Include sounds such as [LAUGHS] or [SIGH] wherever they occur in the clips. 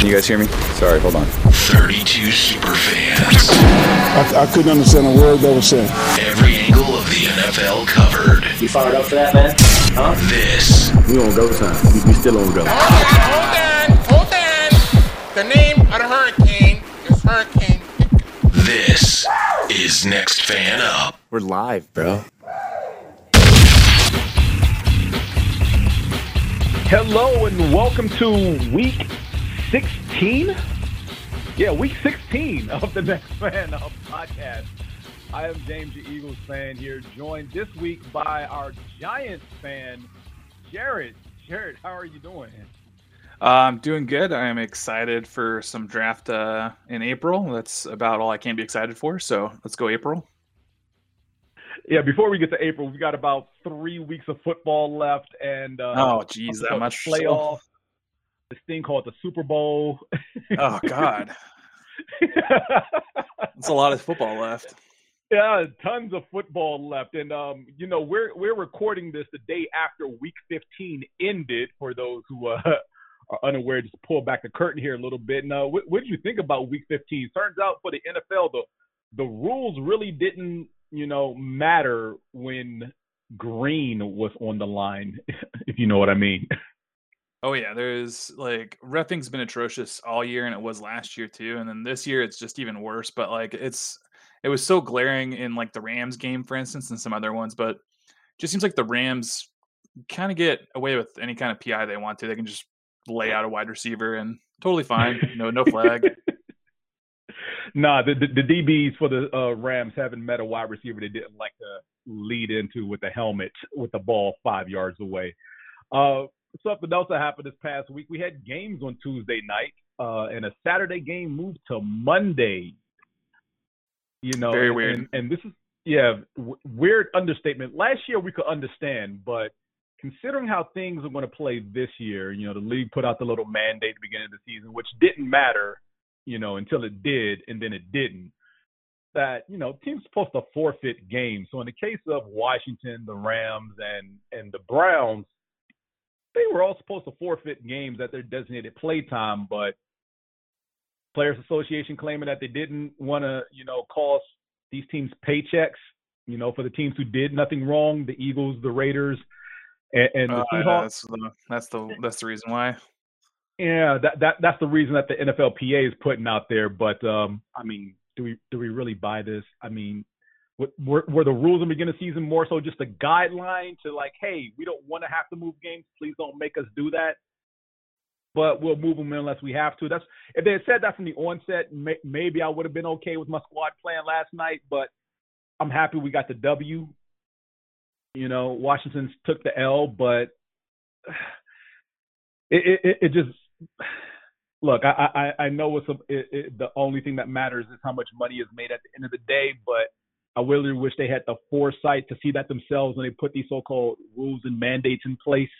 Can you guys hear me? Sorry, hold on. 32 super fans. I, I couldn't understand a word they were saying. Every angle of the NFL covered. You fired up for that, man? Huh? This We on go time. We, we still on go. Hold on, Hold on, hold on. The name of the hurricane is Hurricane. this is Next Fan Up. We're live, bro. Hello and welcome to week 16. Yeah, week 16 [LAUGHS] of the Next Fan Up podcast. I am James, the Eagles fan here, joined this week by our Giants fan, Jared. Jared, how are you doing? I'm doing good. I am excited for some draft uh, in April. That's about all I can be excited for. So let's go April. Yeah, before we get to April, we've got about three weeks of football left, and uh, Oh, geez, that much playoff. This thing called the Super Bowl. Oh God, [LAUGHS] that's a lot of football left. Yeah, tons of football left, and um, you know we're we're recording this the day after Week 15 ended. For those who uh, [LAUGHS] are unaware, just pull back the curtain here a little bit. Now, what, what did you think about Week 15? Turns out for the NFL, the the rules really didn't you know matter when green was on the line, [LAUGHS] if you know what I mean. Oh yeah, there's like refing's been atrocious all year, and it was last year too. And then this year, it's just even worse. But like it's it was so glaring in like the Rams game, for instance, and some other ones. But just seems like the Rams kind of get away with any kind of PI they want to. They can just lay out a wide receiver and totally fine. [LAUGHS] No, no flag. Nah, the, the the DBs for the uh, Rams haven't met a wide receiver they didn't like to lead into with the helmet with the ball five yards away. Uh, something else that happened this past week, we had games on Tuesday night, uh, and a Saturday game moved to Monday. You know, Very and- weird. And, and this is yeah, w- weird understatement. Last year we could understand, but considering how things are going to play this year, you know, the league put out the little mandate at the beginning of the season, which didn't matter you know, until it did, and then it didn't. That you know, teams supposed to forfeit games. So in the case of Washington, the Rams, and and the Browns, they were all supposed to forfeit games at their designated playtime. But Players Association claiming that they didn't want to, you know, cost these teams paychecks. You know, for the teams who did nothing wrong, the Eagles, the Raiders, and, and the Uh, Seahawks. that's the that's the that's the reason why. Yeah, that, that that's the reason that the NFLPA is putting out there. But um, I mean, do we do we really buy this? I mean, were, were the rules in the beginning of the season more so just a guideline to like, hey, we don't want to have to move games. Please don't make us do that. But we'll move them unless we have to. That's if they had said that from the onset, may, maybe I would have been okay with my squad playing last night. But I'm happy we got the W. You know, Washington took the L, but [SIGHS] it it, it just [SIGHS] look. I I I know a, it, it, the only thing that matters is how much money is made at the end of the day, but I really wish they had the foresight to see that themselves when they put these so-called rules and mandates in place.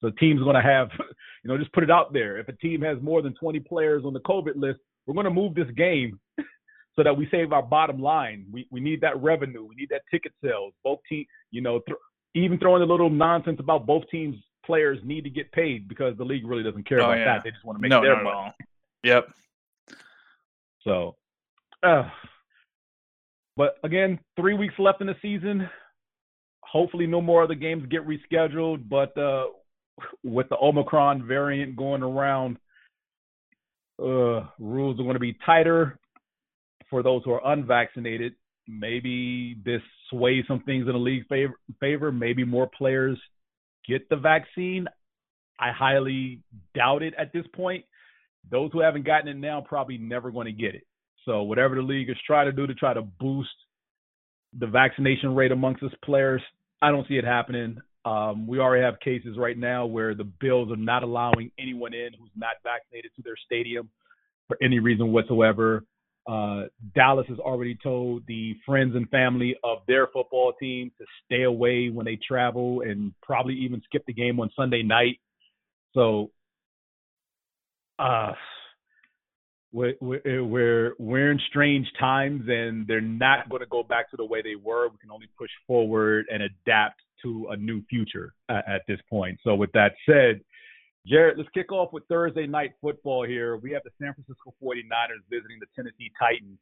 So the team's going to have, [LAUGHS] you know, just put it out there. If a team has more than 20 players on the COVID list, we're going to move this game [LAUGHS] so that we save our bottom line. We we need that revenue. We need that ticket sales. Both team, you know, th- even throwing a little nonsense about both teams players need to get paid because the league really doesn't care Oh, about yeah. that. They just want to make No, their money. Yep. So, uh, but again, three weeks left in the season. Hopefully, no more other games get rescheduled. But uh, with the Omicron variant going around, uh, rules are going to be tighter for those who are unvaccinated. Maybe this sways some things in the league favor. favor. Maybe more players get the vaccine. I highly doubt it at this point. Those who haven't gotten it now probably never going to get it. So whatever the league is trying to do to try to boost the vaccination rate amongst its players, I don't see it happening. Um, we already have cases right now where the Bills are not allowing anyone in who's not vaccinated to their stadium for any reason whatsoever. Uh, Dallas has already told the friends and family of their football team to stay away when they travel and probably even skip the game on Sunday night. So, uh, we're we're we're, we're in strange times, and they're not going to go back to the way they were. We can only push forward and adapt to a new future at, at this point. So, with that said, Jared, let's kick off with Thursday night football here. We have the San Francisco 49ers visiting the Tennessee Titans.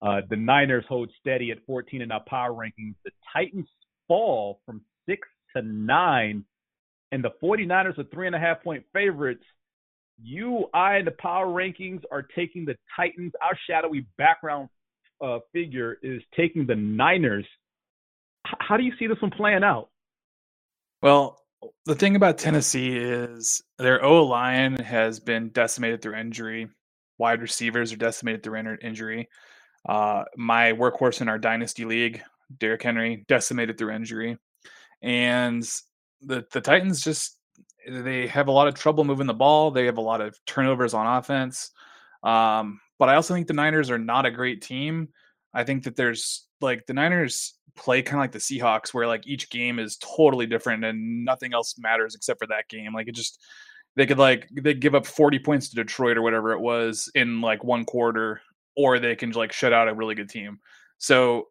Uh, the Niners hold steady at 14 in our power rankings. The Titans fall from six to nine, and the 49ers are three and a half point favorites. You, I, the power rankings are taking the Titans. Our shadowy background uh, figure is taking the Niners. H- how do you see this one playing out? Well, the thing about Tennessee is their O line has been decimated through injury. Wide receivers are decimated through in- injury. Uh, my workhorse in our dynasty league, Derrick Henry, decimated through injury, and the the Titans just they have a lot of trouble moving the ball. They have a lot of turnovers on offense. Um, but I also think the Niners are not a great team. I think that there's like the Niners play kind of like the Seahawks, where like each game is totally different and nothing else matters except for that game. Like it just they could like they give up 40 points to Detroit or whatever it was in like one quarter, or they can like shut out a really good team. So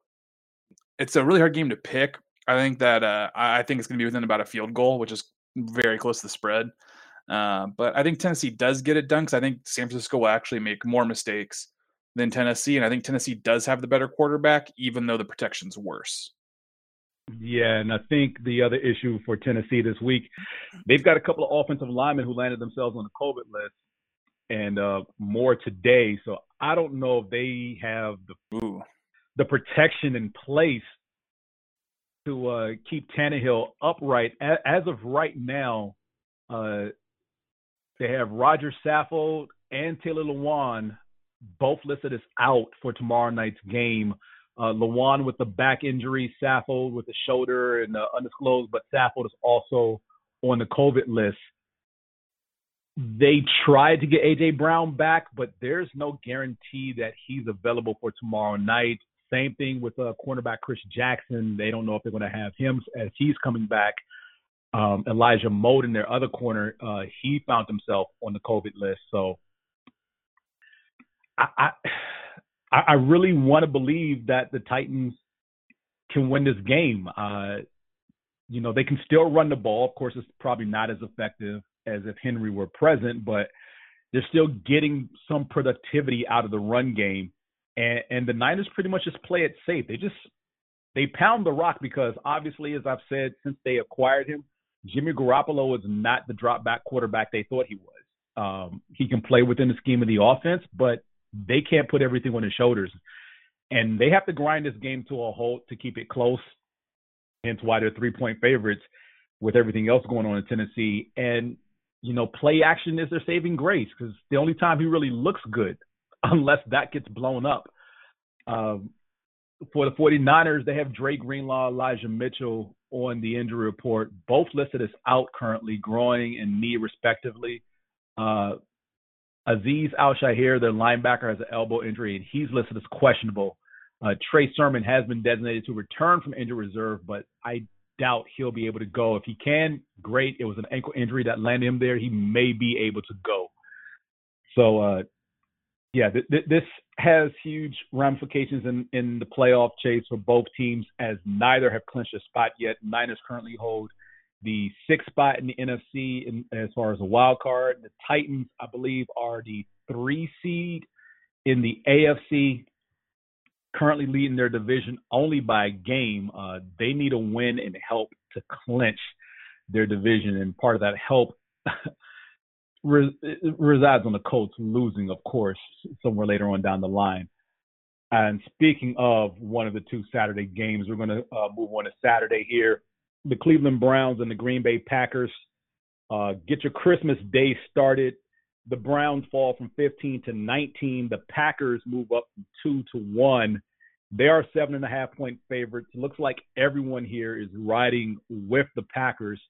it's a really hard game to pick. I think that uh, I think it's going to be within about a field goal, which is very close to the spread. Uh, but I think Tennessee does get it done because I think San Francisco will actually make more mistakes than Tennessee, and I think Tennessee does have the better quarterback, even though the protection's worse. Yeah, and I think the other issue for Tennessee this week, they've got a couple of offensive linemen who landed themselves on the COVID list, and uh, more today. So I don't know if they have the Ooh. the protection in place to uh, keep Tannehill upright. As of right now, uh, they have Roger Saffold and Taylor Lewan both listed as out for tomorrow night's game. Uh, Lewan with the back injury, Saffold with the shoulder and uh, undisclosed, but Saffold is also on the COVID list. They tried to get AJ Brown back, but there's no guarantee that he's available for tomorrow night. Same thing with uh, cornerback Chris Jackson. They don't know if they're going to have him as he's coming back. Um, Elijah Molden, their other corner, uh, he found himself on the COVID list. So I, I, I really want to believe that the Titans can win this game. Uh, you know, they can still run the ball. Of course, it's probably not as effective as if Henry were present, but they're still getting some productivity out of the run game. And, and the Niners pretty much just play it safe. They just they pound the rock because obviously, as I've said since they acquired him, Jimmy Garoppolo is not the drop back quarterback they thought he was. Um, he can play within the scheme of the offense, but they can't put everything on his shoulders. And they have to grind this game to a halt to keep it close. Hence why they're three point favorites with everything else going on in Tennessee. And, you know, play action is their saving grace because the only time he really looks good, [LAUGHS] unless that gets blown up. Um, for the 49ers, they have Dre Greenlaw, Elijah Mitchell on the injury report, both listed as out currently, groin and knee respectively. Uh, Azeez Al Shaair, their linebacker, has an elbow injury, and he's listed as questionable. Uh, Trey Sermon has been designated to return from injury reserve, but I doubt he'll be able to go. If he can, great. It was an ankle injury that landed him there. He may be able to go. So, uh, yeah, th- th- this has huge ramifications in, in the playoff chase for both teams, as neither have clinched a spot yet. Niners currently hold the sixth spot in the NFC in, as far as a wild card. The Titans, I believe, are the three seed in the AFC, currently leading their division only by a game. Uh, they need a win and help to clinch their division, and part of that help [LAUGHS] res- resides on the Colts losing, of course, somewhere later on down the line. And speaking of one of the two Saturday games, we're going to uh, move on to Saturday here the Cleveland Browns and the Green Bay Packers. Uh, get your Christmas day started. The Browns fall from 15 to 19. The Packers move up from two to one. They are seven and a half point favorites. It looks like everyone here is riding with the Packers.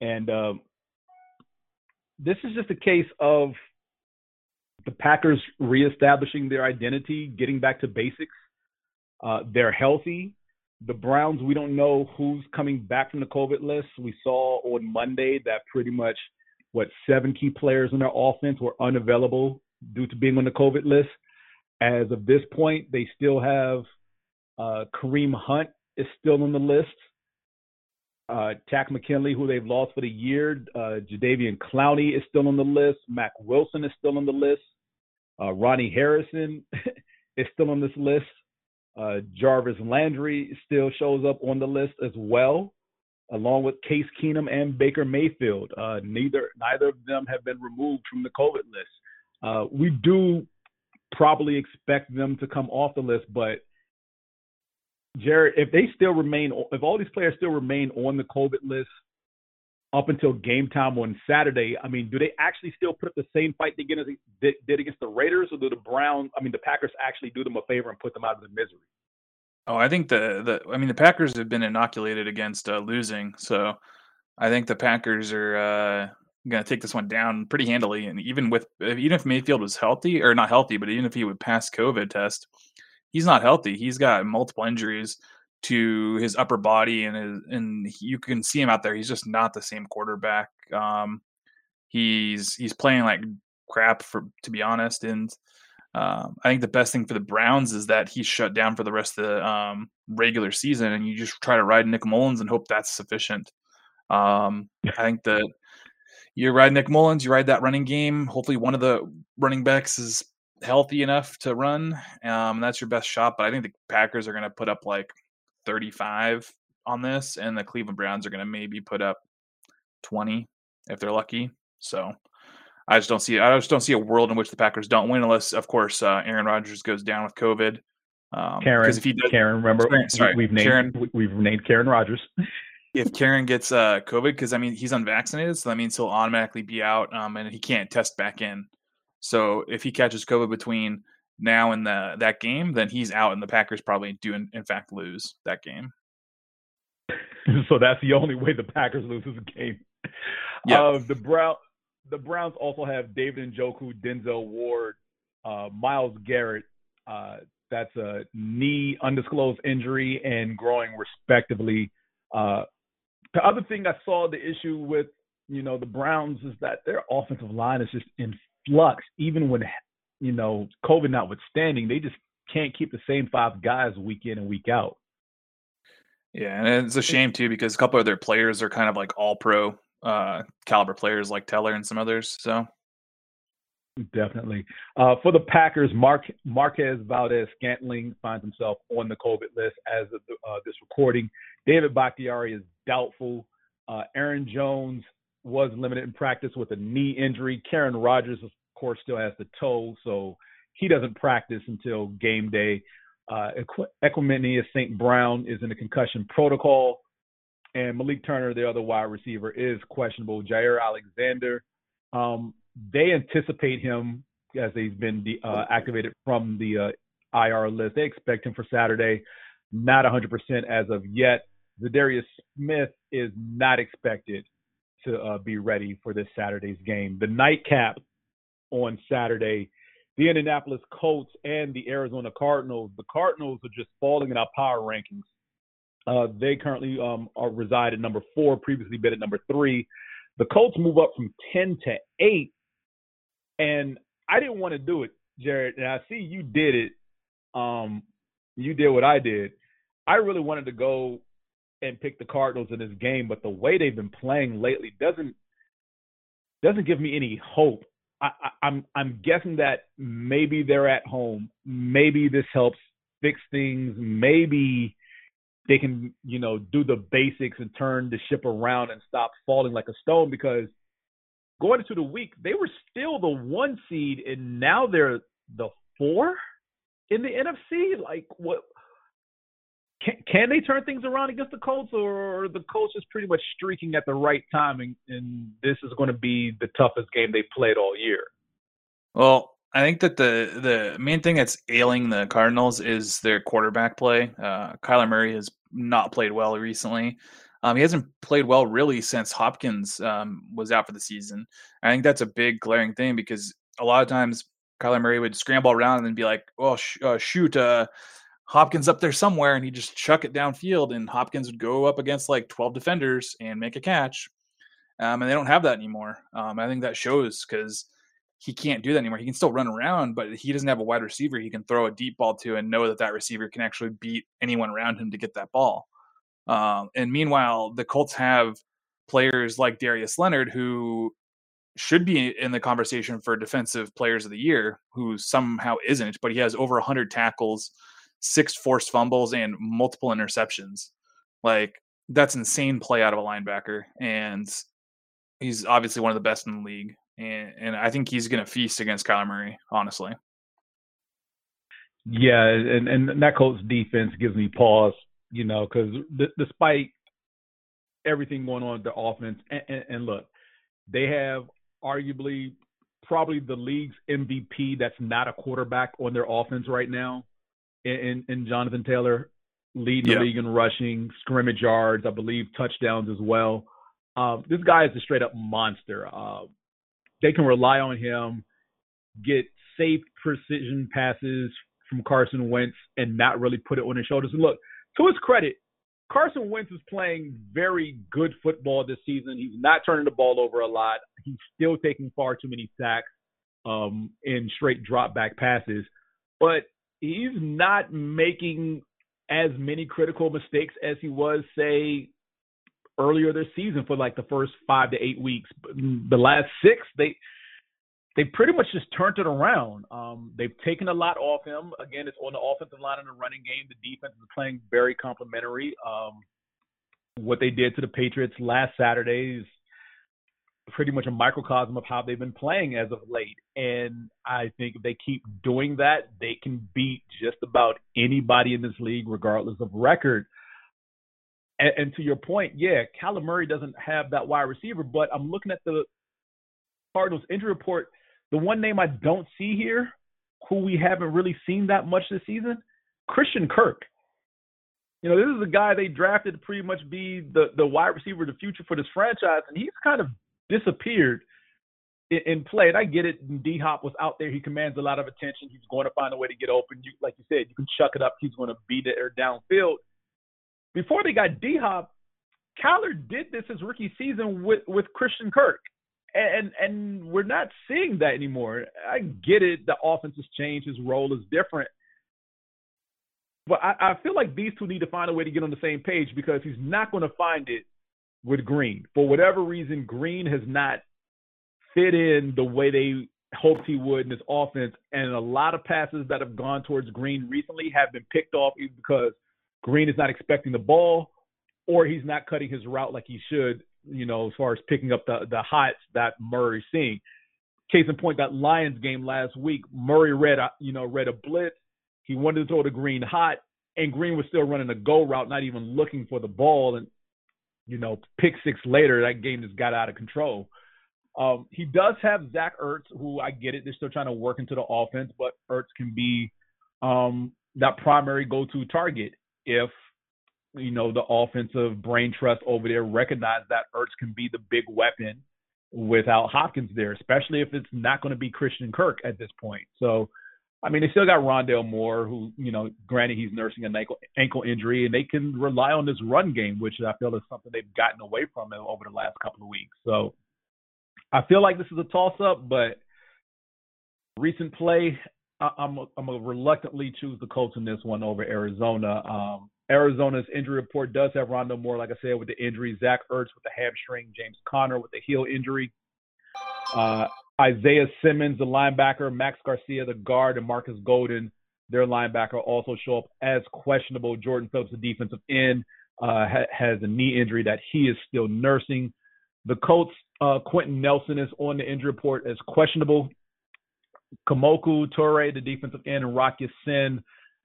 And uh, this is just a case of the Packers reestablishing their identity, getting back to basics. Uh, they're healthy. The Browns, we don't know who's coming back from the COVID list. We saw on Monday that pretty much what seven key players in their offense were unavailable due to being on the COVID list. As of this point, they still have uh, Kareem Hunt is still on the list. Uh, Takk McKinley, who they've lost for the year. Uh, Jadeveon Clowney is still on the list. Mack Wilson is still on the list. Uh, Ronnie Harrison [LAUGHS] is still on this list. Uh, Jarvis Landry still shows up on the list as well, along with Case Keenum and Baker Mayfield. Uh, neither neither of them have been removed from the COVID list. Uh, we do probably expect them to come off the list, but Jared, if they still remain, if all these players still remain on the COVID list up until game time on Saturday, I mean, do they actually still put up the same fight they did, against the Raiders, or do the Browns, I mean, the Packers actually do them a favor and put them out of the misery? Oh, I think the the I mean the Packers have been inoculated against uh, losing, so I think the Packers are uh, going to take this one down pretty handily. And even with even if Mayfield was healthy or not healthy, but even if he would pass COVID test, he's not healthy. He's got multiple injuries to his upper body, and his, and you can see him out there. He's just not the same quarterback. Um, he's he's playing like crap for to be honest, and um, I think the best thing for the Browns is that he's shut down for the rest of the um, regular season, and you just try to ride Nick Mullens and hope that's sufficient. Um, I think that you ride Nick Mullens, you ride that running game. Hopefully, one of the running backs is healthy enough to run. Um, that's your best shot. But I think the Packers are going to put up like 35 on this, and the Cleveland Browns are going to maybe put up 20 if they're lucky. So I just don't see I just don't see a world in which the Packers don't win unless, of course, uh, Aaron Rodgers goes down with COVID. Um, Karen, if he does, Karen, remember sorry, we've named Karen, we've named Karen Rodgers. if Karen gets uh, COVID, because I mean he's unvaccinated, so that means he'll automatically be out, um, and he can't test back in. So if he catches COVID between now and the that game, then he's out, and the Packers probably do in, in fact lose that game. [LAUGHS] so that's the only way the Packers lose this game. Yeah. Uh, the Brown the Browns also have David and Njoku, Denzel Ward, uh, Myles Garrett. Uh, that's a knee undisclosed injury and growing respectively. Uh, the other thing I saw the issue with, you know, the Browns is that their offensive line is just in flux, even when, you know, COVID notwithstanding, they just can't keep the same five guys week in and week out. Yeah, and it's a shame too because a couple of their players are kind of like all pro uh, caliber players like Teller and some others. So definitely uh, for the Packers, Mark Marquez Valdes-Scantling finds himself on the COVID list as of uh, this recording. David Bakhtiari is doubtful. Uh, Aaron Jones was limited in practice with a knee injury. Karen Rodgers, of course, still has the toe, so he doesn't practice until game day. Uh, St. Brown is in the concussion protocol and Malik Turner, the other wide receiver, is questionable. Jaire Alexander, um, they anticipate him as he's been de- uh, activated from the uh, IR list. They expect him for Saturday. Not 100% as of yet. Za'Darius Smith is not expected to uh, be ready for this Saturday's game. The nightcap on Saturday, the Indianapolis Colts and the Arizona Cardinals. The Cardinals are just falling in our power rankings uh, they currently um, are reside at number four, previously been at number three. The Colts move up from 10 to 8. And I didn't want to do it, Jared. And I see you did it. Um, you did what I did. I really wanted to go and pick the Cardinals in this game, but the way they've been playing lately doesn't doesn't give me any hope. I, I, I'm I'm guessing that maybe they're at home. Maybe this helps fix things. Maybe they can, you know, do the basics and turn the ship around and stop falling like a stone because going into the week, they were still the one seed and now they're the four in the NFC. Like what can, can they turn things around against the Colts or the Colts is pretty much streaking at the right time and, and this is going to be the toughest game they played all year? Well, I think that the the main thing that's ailing the Cardinals is their quarterback play. Uh, Kyler Murray has not played well recently. Um, he hasn't played well really since Hopkins um, was out for the season. I think that's a big glaring thing because a lot of times Kyler Murray would scramble around and be like, "Oh, sh- uh, shoot, uh, Hopkins up there somewhere," and he'd just chuck it downfield, and Hopkins would go up against like twelve defenders and make a catch. Um, and they don't have that anymore. Um, I think that shows because he can't do that anymore. He can still run around, but he doesn't have a wide receiver he can throw a deep ball to and know that that receiver can actually beat anyone around him to get that ball. Um, and meanwhile, the Colts have players like Darius Leonard who should be in the conversation for defensive players of the year, who somehow isn't, but he has over 100 tackles, six forced fumbles, and multiple interceptions. Like, that's insane play out of a linebacker. And he's obviously one of the best in the league. And, and I think he's going to feast against Kyler Murray, honestly. Yeah, and, and that Colts defense gives me pause, you know, because d- despite everything going on the offense, and, and, and look, they have arguably probably the league's MVP that's not a quarterback on their offense right now in, in Jonathan Taylor, leading yeah. the league in rushing, scrimmage yards, I believe touchdowns as well. Um, this guy is a straight up monster. Uh, they can rely on him, get safe precision passes from Carson Wentz and not really put it on his shoulders. And look, to his credit, Carson Wentz is playing very good football this season. He's not turning the ball over a lot. He's still taking far too many sacks um, in straight drop back passes, but he's not making as many critical mistakes as he was, say, earlier this season for like the first five to eight weeks. The last six, they they pretty much just turned it around. Um, they've taken a lot off him. Again, it's on the offensive line and the running game. The defense is playing very complimentary. Um, what they did to the Patriots last Saturday is pretty much a microcosm of how they've been playing as of late. And I think if they keep doing that, they can beat just about anybody in this league, regardless of record. And, and to your point, yeah, Kyler Murray doesn't have that wide receiver, but I'm looking at the Cardinals injury report the one name I don't see here, who we haven't really seen that much this season, Christian Kirk. You know, this is a guy they drafted to pretty much be the the wide receiver of the future for this franchise, and he's kind of disappeared in, in play. And I get it. D Hop was out there; he commands a lot of attention. He's going to find a way to get open. You, like you said, you can chuck it up. He's going to beat it or downfield. Before they got D Hop, Kyler did this his rookie season with with Christian Kirk and and we're not seeing that anymore. I get it. The offense has changed. His role is different. But I, I feel like these two need to find a way to get on the same page because he's not going to find it with Green. For whatever reason, Green has not fit in the way they hoped he would in this offense. And a lot of passes that have gone towards Green recently have been picked off because Green is not expecting the ball or he's not cutting his route like he should you know, as far as picking up the the hots that Murray's seeing. Case in point, that Lions game last week, Murray read a, you know read a blitz. He wanted to throw the Green hot, and Green was still running a go route, not even looking for the ball. And you know, pick six later, that game just got out of control. Um, he does have Zach Ertz, who I get it, they're still trying to work into the offense, but Ertz can be um, that primary go-to target if you know, the offensive brain trust over there recognize that Ertz can be the big weapon without Hopkins there, especially if it's not going to be Christian Kirk at this point. So, I mean, they still got Rondale Moore, who, you know, granted he's nursing an ankle, ankle injury, and they can rely on this run game, which I feel is something they've gotten away from over the last couple of weeks. So, I feel like this is a toss up, but recent play, I'm I'm gonna reluctantly choose the Colts in this one over Arizona. Um, Arizona's injury report does have Rondo Moore, like I said, with the injury. Zach Ertz with the hamstring. James Conner with the heel injury. Uh, Isaiah Simmons, the linebacker. Max Garcia, the guard, and Marcus Golden, their linebacker, also show up as questionable. Jordan Phillips, the defensive end, uh, ha- has a knee injury that he is still nursing. The Colts, uh, Quenton Nelson is on the injury report as questionable. Kemoko Turay, the defensive end, and Rock Ya-Sin,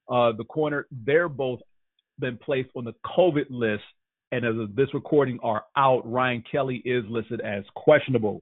uh, the corner, they're both been placed on the COVID list, and as of this recording are out. Ryan Kelly is listed as questionable.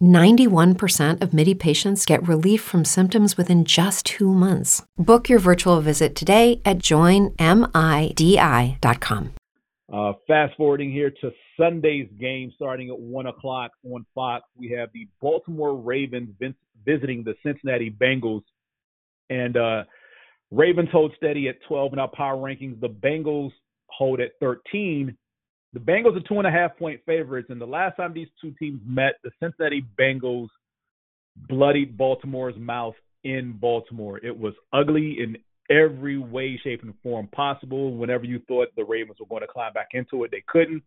91% of MIDI patients get relief from symptoms within just two months. Book your virtual visit today at joinmidi.com. Uh, fast forwarding here to Sunday's game starting at 1 o'clock on Fox, we have the Baltimore Ravens visiting the Cincinnati Bengals. And uh, Ravens hold steady at 12 in our power rankings. The Bengals hold at 13. The Bengals are two and a half point favorites. And the last time these two teams met, the Cincinnati Bengals bloodied Baltimore's mouth in Baltimore. It was ugly in every way, shape, and form possible. Whenever you thought the Ravens were going to climb back into it, they couldn't.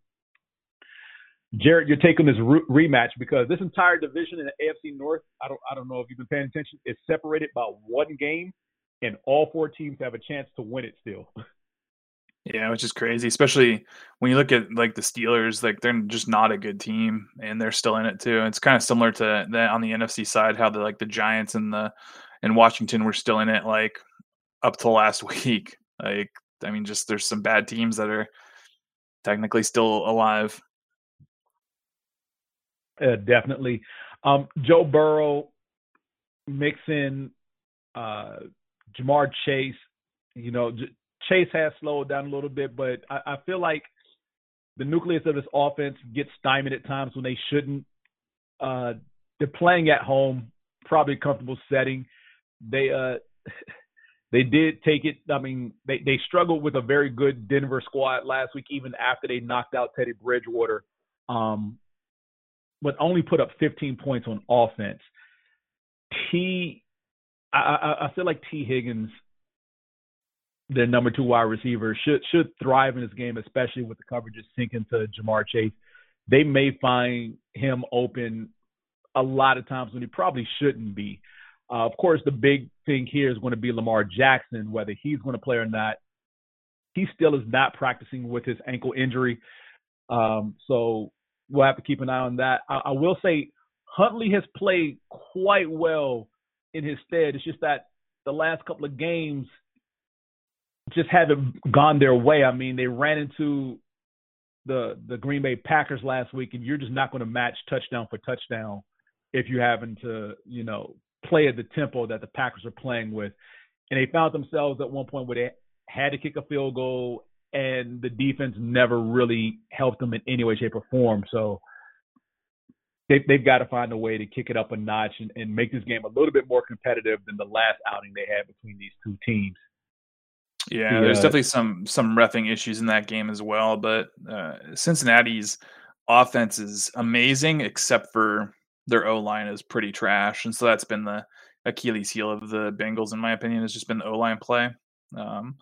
Jared, you're taking this re- rematch because this entire division in the AFC North, I don't, I don't know if you've been paying attention, is separated by one game, and all four teams have a chance to win it still. [LAUGHS] Yeah, which is crazy, especially when you look at like the Steelers, like they're just not a good team and they're still in it too. It's kind of similar to that on the NFC side, how the like the Giants and the and Washington were still in it like up to last [LAUGHS] week. Like, I mean, just there's some bad teams that are technically still alive. Uh, definitely. Um, Joe Burrow, Mixon, uh, Ja'Marr Chase. You know, J- Chase has slowed down a little bit, but I, I feel like the nucleus of this offense gets stymied at times when they shouldn't. Uh, they're playing at home, probably a comfortable setting. They uh, [LAUGHS] they did take it. I mean, they they struggled with a very good Denver squad last week, even after they knocked out Teddy Bridgewater. Um, but only put up 15 points on offense. T, I, I, I feel like Tee Higgins, their number two wide receiver, should should thrive in this game, especially with the coverages sinking to Ja'Marr Chase. They may find him open a lot of times when he probably shouldn't be. Uh, of course, the big thing here is going to be Lamar Jackson, whether he's going to play or not. He still is not practicing with his ankle injury. Um, so we'll have to keep an eye on that. I, I will say Huntley has played quite well in his stead. It's just that the last couple of games just haven't gone their way. I mean, they ran into the the Green Bay Packers last week, and you're just not going to match touchdown for touchdown if you happen to, you know, play at the tempo that the Packers are playing with. And they found themselves at one point where they had to kick a field goal and the defense never really helped them in any way, shape, or form. So they, they've got to find a way to kick it up a notch and, and make this game a little bit more competitive than the last outing they had between these two teams. Yeah, the, there's definitely some some refing issues in that game as well. But uh, Cincinnati's offense is amazing, except for their O line is pretty trash, and so that's been the Achilles heel of the Bengals, in my opinion, has just been the O line play. Um,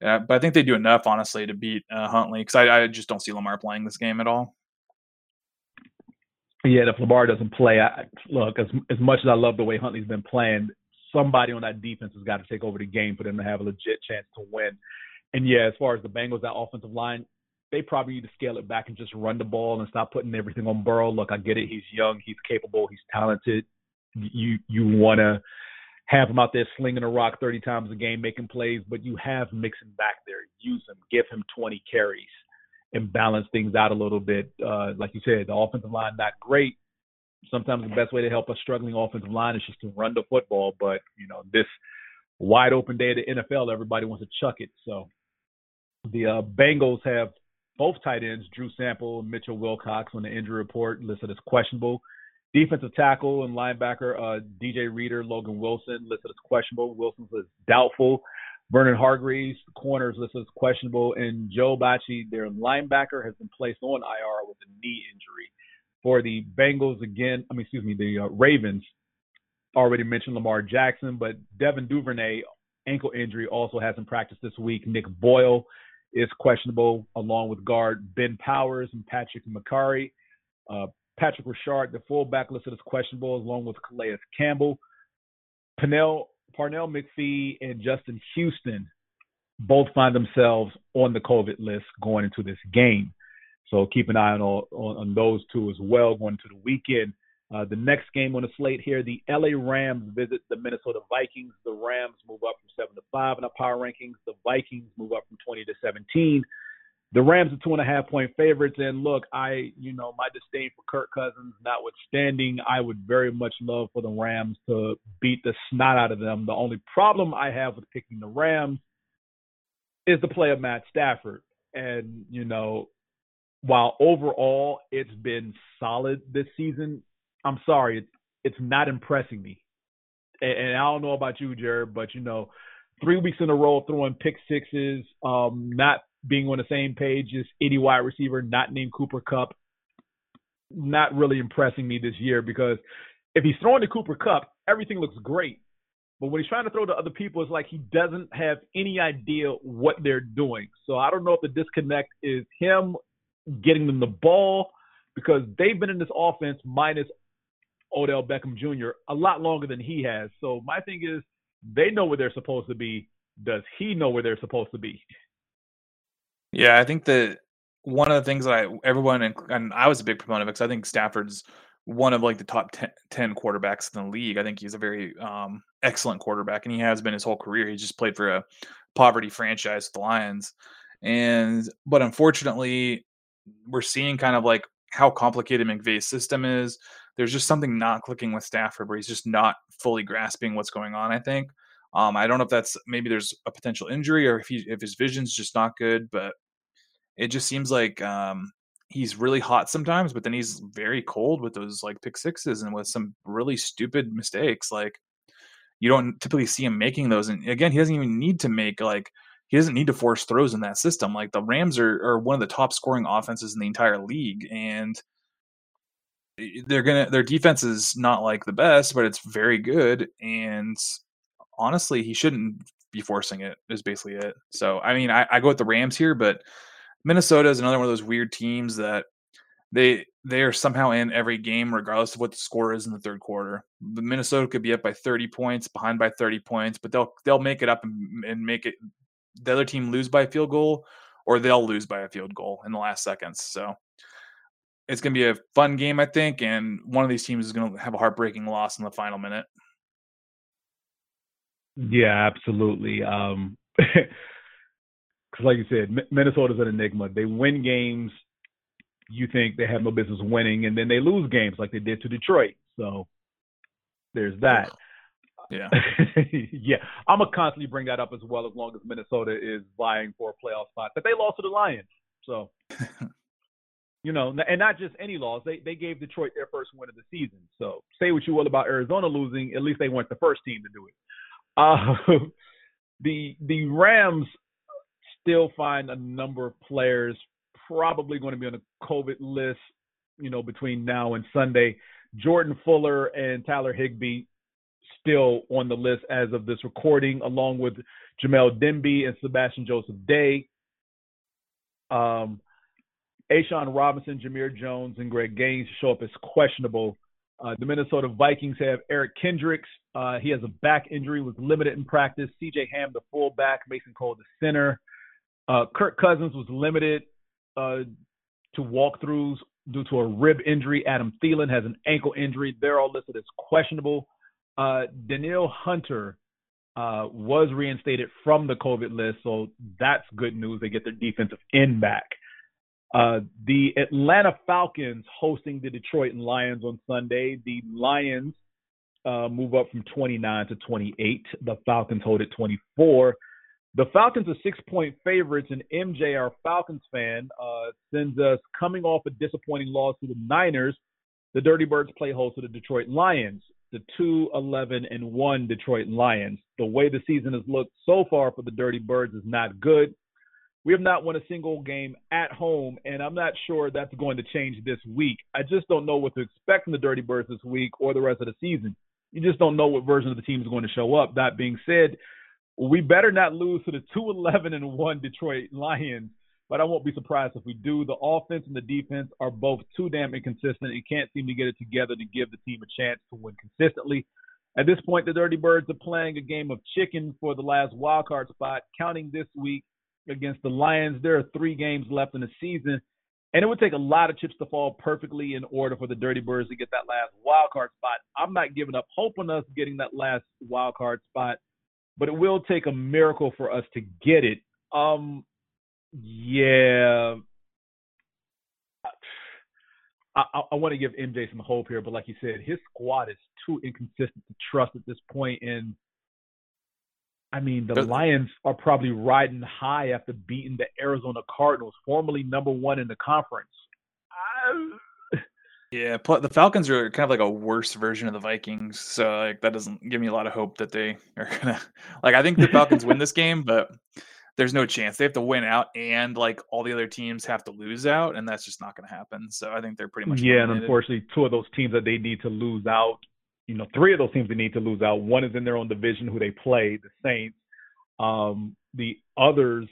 yeah, but I think they do enough, honestly, to beat uh, Huntley because I, I, just don't see Lamar playing this game at all. Yeah, if Lamar doesn't play, I, look as as much as I love the way Huntley's been playing, somebody on that defense has got to take over the game for them to have a legit chance to win. And yeah, as far as the Bengals, that offensive line, they probably need to scale it back and just run the ball and stop putting everything on Burrow. Look, I get it; he's young, he's capable, he's talented. You you want to have him out there slinging a rock 30 times a game, making plays, but you have Mixon back there. Use him, give him 20 carries, and balance things out a little bit. Uh, like you said, the offensive line not great. Sometimes the best way to help a struggling offensive line is just to run the football. But you know, this wide open day of the NFL, everybody wants to chuck it. So the uh, Bengals have both tight ends, Drew Sample and Mitchell Wilcox, on the injury report listed as questionable. Defensive tackle and linebacker uh, DJ Reader, Logan Wilson listed as questionable. Wilson says doubtful. Vernon Hargreaves, corners listed as questionable, and Joe Bachie, their linebacker, has been placed on IR with a knee injury. For the Bengals, again, I mean, excuse me, the uh, Ravens, already mentioned Lamar Jackson, but Devin Duvernay, ankle injury, also hasn't practiced this week. Nick Boyle is questionable, along with guard Ben Powers and Patrick Mekari. Uh, Patrick Ricard, the fullback, listed as questionable, along with Calais Campbell. Pernell, Parnell McPhee and Justin Houston both find themselves on the COVID list going into this game. So keep an eye on, on, on those two as well going to the weekend. Uh, the next game on the slate here, the LA Rams visit the Minnesota Vikings. The Rams move up from seven to five in the power rankings. The Vikings move up from 20 to 17 the Rams are two and a half point favorites. And look, I, you know, my disdain for Kirk Cousins notwithstanding, I would very much love for the Rams to beat the snot out of them. The only problem I have with picking the Rams is the play of Matt Stafford. And, you know, while overall it's been solid this season, I'm sorry, it's, it's not impressing me. and, and I don't know about you, Jared, but you know, three weeks in a row throwing pick sixes, um, not being on the same page as any wide receiver, not named Cooper Kupp, not really impressing me this year because if he's throwing to Cooper Kupp, everything looks great. But when he's trying to throw to other people, it's like he doesn't have any idea what they're doing. So I don't know if the disconnect is him getting them the ball because they've been in this offense minus Odell Beckham Jr. a lot longer than he has. So my thing is they know where they're supposed to be. Does he know where they're supposed to be? Yeah, I think that one of the things that I everyone and I was a big proponent of because I think Stafford's one of like the top 10, 10, quarterbacks in the league. I think he's a very um, excellent quarterback, and he has been his whole career. He just played for a poverty franchise, the Lions, and but unfortunately, we're seeing kind of like how complicated McVay's system is. There's just something not clicking with Stafford, where he's just not fully grasping what's going on. I think. Um, I don't know if that's maybe there's a potential injury or if he if his vision's just not good, but it just seems like um, he's really hot sometimes, but then he's very cold with those like pick sixes and with some really stupid mistakes. Like you don't typically see him making those. And again, he doesn't even need to make like he doesn't need to force throws in that system. Like the Rams are, are one of the top scoring offenses in the entire league, and they're gonna their defense is not like the best, but it's very good. And honestly, he shouldn't be forcing it. Is basically it. So I mean, I, I go with the Rams here, but Minnesota is another one of those weird teams that they they are somehow in every game, regardless of what the score is in the third quarter. The Minnesota could be up by 30 points, behind by 30 points, but they'll they'll make it up and, and make it the other team lose by a field goal, or they'll lose by a field goal in the last seconds. So it's going to be a fun game, I think, and one of these teams is going to have a heartbreaking loss in the final minute. Yeah, absolutely. Um, [LAUGHS] because like you said, Minnesota's an enigma. They win games you think they have no business winning, and then they lose games like they did to Detroit. So there's that. Yeah, [LAUGHS] yeah. I'm gonna constantly bring that up as well, as long as Minnesota is vying for a playoff spot. But they lost to the Lions, so [LAUGHS] you know, and not just any loss. They they gave Detroit their first win of the season. So say what you will about Arizona losing, at least they weren't the first team to do it. Uh, [LAUGHS] the the Rams still find a number of players probably going to be on the COVID list, you know, between now and Sunday. Jordan Fuller and Tyler Higbee still on the list as of this recording, along with Jamil Demby and Sebastian Joseph Day. Um, A'Shawn Robinson, Jamir Jones, and Greg Gaines show up as questionable. Uh, the Minnesota Vikings have Eric Kendricks. Uh, he has a back injury, was limited in practice. CJ Ham, the fullback. Mason Cole, the center. Uh, Kirk Cousins was limited uh, to walkthroughs due to a rib injury. Adam Thielen has an ankle injury. They're all listed as questionable. Uh, Danielle Hunter uh, was reinstated from the COVID list, so that's good news. They get their defensive end back. Uh, the Atlanta Falcons hosting the Detroit Lions on Sunday. The Lions uh, move up from 29 to 28. The Falcons hold at 24. The Falcons are six point favorites, and MJ, our Falcons fan, uh, sends us coming off a disappointing loss to the Niners. The Dirty Birds play host to the Detroit Lions, the 2 11 and 1 Detroit Lions. The way the season has looked so far for the Dirty Birds is not good. We have not won a single game at home, and I'm not sure that's going to change this week. I just don't know what to expect from the Dirty Birds this week or the rest of the season. You just don't know what version of the team is going to show up. That being said, we better not lose to the 2 11 and 1 Detroit Lions, but I won't be surprised if we do. The offense and the defense are both too damn inconsistent and can't seem to get it together to give the team a chance to win consistently. At this point, the Dirty Birds are playing a game of chicken for the last wild card spot, counting this week against the Lions. There are three games left in the season, and it would take a lot of chips to fall perfectly in order for the Dirty Birds to get that last wild card spot. I'm not giving up hope on us getting that last wild card spot but it will take a miracle for us to get it. Um, yeah. I, I, I want to give MJ some hope here, but like you said, his squad is too inconsistent to trust at this point. And I mean, the Lions are probably riding high after beating the Arizona Cardinals, formerly number one in the conference. I, Yeah, the Falcons are kind of like a worse version of the Vikings, so like that doesn't give me a lot of hope that they are gonna like. I think the Falcons win this game, but there's no chance they have to win out, and like all the other teams have to lose out, and that's just not going to happen. So I think they're pretty much yeah. And unfortunately, two of those teams that they need to lose out, you know, three of those teams they need to lose out. One is in their own division who they play, the Saints. Um, the others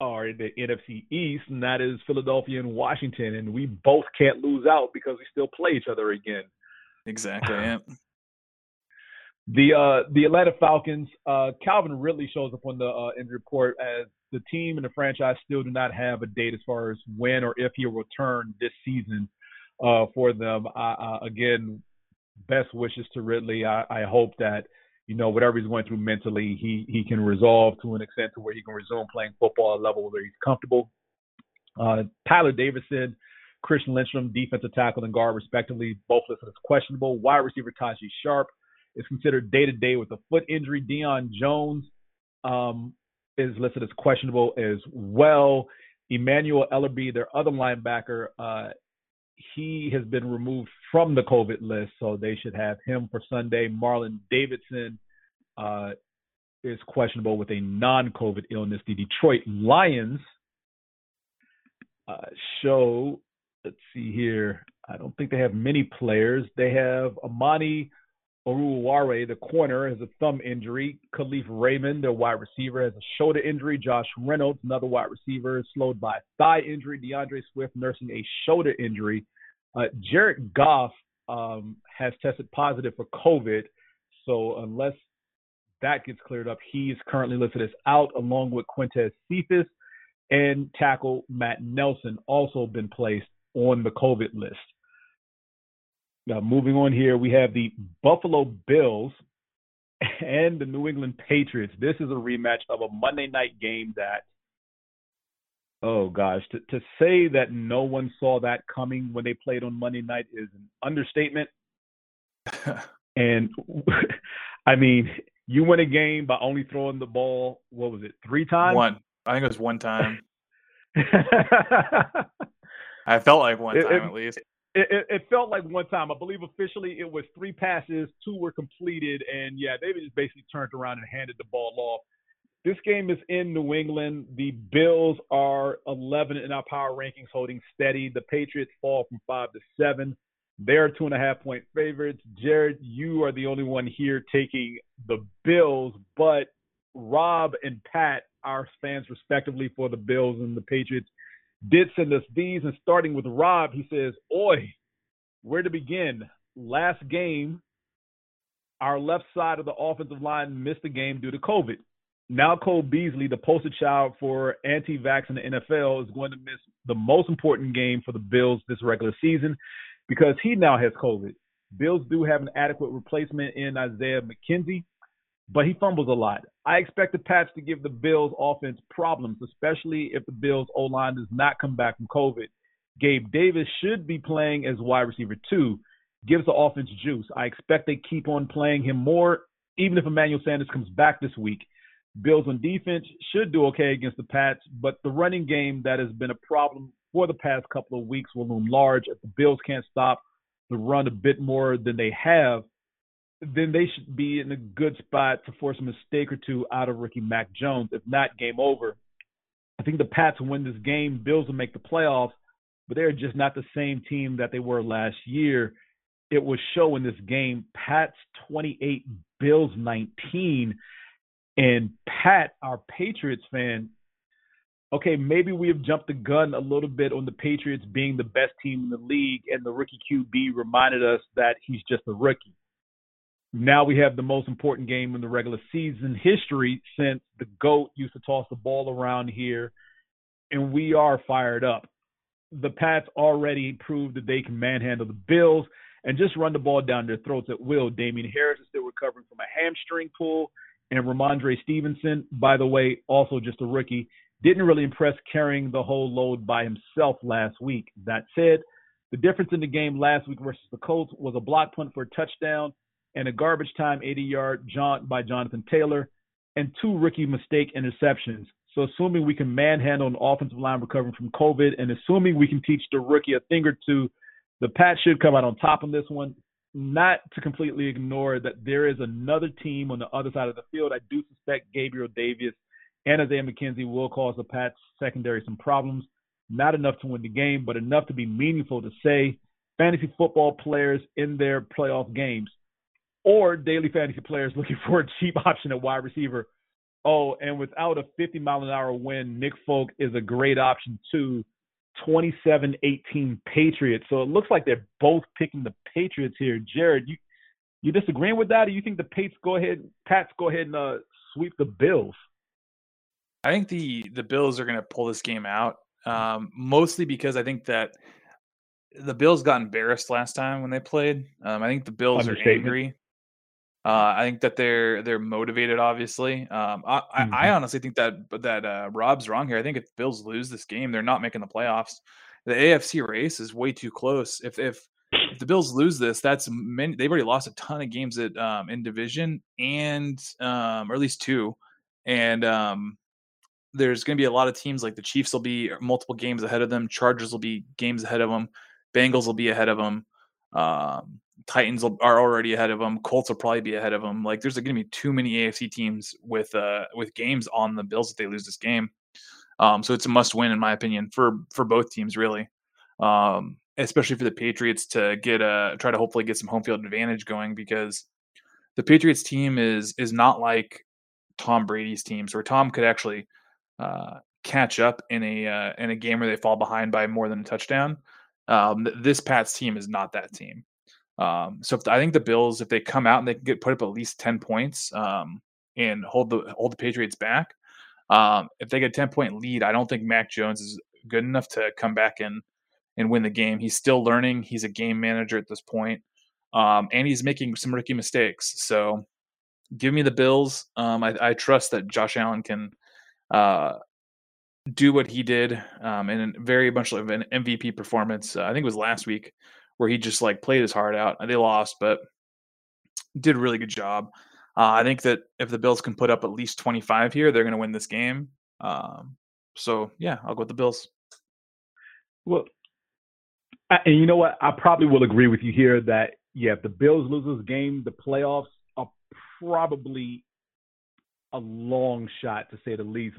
are in the NFC East, and that is Philadelphia and Washington. And we both can't lose out because we still play each other again. exactly. [SIGHS] Yeah. The uh, the Atlanta Falcons, uh, Calvin Ridley shows up on the uh, injury report as the team and the franchise still do not have a date as far as when or if he'll return this season uh, for them. Uh, again, best wishes to Ridley. I, I hope that you know whatever he's going through mentally, he he can resolve to an extent to where he can resume playing football at a level where he's comfortable. Uh, Tyler Davidson, Christian Lindstrom, defensive tackle and guard respectively, both listed as questionable. Wide receiver Tajae Sharpe is considered day to day with a foot injury. Deion Jones um, is listed as questionable as well. Emmanuel Ellerbe, their other linebacker, uh, he has been removed from the COVID list, so they should have him for Sunday. Marlon Davidson uh, is questionable with a non-COVID illness. The Detroit Lions uh, show, let's see here. I don't think they have many players. They have Amani Oruwariye, the corner, has a thumb injury. Kalif Raymond, their wide receiver, has a shoulder injury. Josh Reynolds, another wide receiver, is slowed by a thigh injury. D'Andre Swift nursing a shoulder injury. Uh, Jared Goff um, has tested positive for COVID. So unless that gets cleared up, he's currently listed as out, along with Quintez Cephas and tackle Matt Nelson, also been placed on the COVID list. Now, moving on here, we have the Buffalo Bills and the New England Patriots. This is a rematch of a Monday night game that, oh gosh, to, to say that no one saw that coming when they played on Monday night is an understatement. [LAUGHS] and [LAUGHS] I mean, you win a game by only throwing the ball, what was it, three times? One. I think it was one time. [LAUGHS] I felt like one It- time it- at least. It, it, felt like one time. I believe officially it was three passes, two were completed, and yeah, they just basically turned around and handed the ball off. This game is in New England. The Bills are 11 in our power rankings, holding steady. The Patriots fall from five to seven. They're two and a half point favorites. Jared, you are the only one here taking the Bills, but Rob and Pat, are fans respectively for the Bills and the Patriots, did send us these. And starting with Rob, he says, Oi, where to begin? Last game, our left side of the offensive line missed the game due to COVID. Now Cole Beasley, the poster child for anti-vax in the NFL, is going to miss the most important game for the Bills this regular season because he now has COVID. Bills do have an adequate replacement in Isaiah McKenzie, but he fumbles a lot. I expect the Pats to give the Bills offense problems, especially if the Bills O line does not come back from COVID. Gabe Davis should be playing as wide receiver two, gives the offense juice. I expect they keep on playing him more, even if Emmanuel Sanders comes back this week. Bills on defense should do okay against the Pats, but the running game that has been a problem for the past couple of weeks will loom large. If the Bills can't stop the run a bit more than they have, then they should be in a good spot to force a mistake or two out of rookie Mac Jones. If not, game over. I think the Pats win this game. Bills will make the playoffs, but they're just not the same team that they were last year. It was show in this game. Pats 28, Bills 19. And Pat, our Patriots fan, okay, maybe we have jumped the gun a little bit on the Patriots being the best team in the league, and the rookie QB reminded us that he's just a rookie. Now we have the most important game in the regular season history since the GOAT used to toss the ball around here, and we are fired up. The Pats already proved that they can manhandle the Bills and just run the ball down their throats at will. Damien Harris is still recovering from a hamstring pull, and Rhamondre Stevenson, by the way, also just a rookie, didn't really impress carrying the whole load by himself last week. That said, the difference in the game last week versus the Colts was a block punt for a touchdown and a garbage time 80 yard jaunt by Jonathan Taylor and two rookie mistake interceptions. So, assuming we can manhandle an offensive line recovering from COVID and assuming we can teach the rookie a thing or two the Pats should come out on top on this one. Not to completely ignore that there is another team on the other side of the field. I do suspect Gabriel Davis and Isaiah McKenzie will cause the Pats secondary some problems. Not enough to win the game, but enough to be meaningful to say fantasy football players in their playoff games or daily fantasy players looking [LAUGHS] for a cheap option at wide receiver. Oh, and without a 50 mile an hour wind, Nick Folk is a great option too. 27-18 Patriots. So it looks like they're both picking the Patriots here. Jared, you you disagreeing with that, or you think the Pats go ahead, Pats go ahead and uh, sweep the Bills? I think the the Bills are going to pull this game out, um, mostly because I think that the Bills got embarrassed last time when they played. Um, I think the Bills are angry. Uh, I think that they're they're motivated. Obviously, um, I, mm-hmm. I, honestly think that that uh, Rob's wrong here. I think if Bills lose this game, they're not making the playoffs. The AFC race is way too close. If if if the Bills lose this, that's many. They've already lost a ton of games at um, in division and um, or at least two, and um, there's going to be a lot of teams like the Chiefs will be multiple games ahead of them. Chargers will be games ahead of them. Bengals will be ahead of them. Um, Titans are already ahead of them. Colts will probably be ahead of them. Like there's going to be too many AFC teams with uh with games on the Bills if they lose this game. Um, so it's a must win in my opinion for for both teams really. Um, especially for the Patriots to get a try to hopefully get some home field advantage going because the Patriots team is is not like Tom Brady's teams where Tom could actually uh, catch up in a uh, in a game where they fall behind by more than a touchdown. Um, this Pats team is not that team. Um, so if, I think the Bills, if they come out and they can get put up at least ten points um, and hold the hold the Patriots back, um, if they get a ten point lead, I don't think Mac Jones is good enough to come back and and win the game. He's still learning. He's a game manager at this point, um, and he's making some rookie mistakes. So give me the Bills. Um, I, I, trust that Josh Allen can uh, do what he did um, in a very much of an MVP performance. Uh, I think it was last week where he just like played his heart out. They lost, but did a really good job. Uh, I think that if the Bills can put up at least 25 here, they're going to win this game. Um, so yeah, I'll go with the Bills. Well, and you know what? I probably will agree with you here that yeah, if the Bills lose this game, the playoffs are probably a long shot to say the least.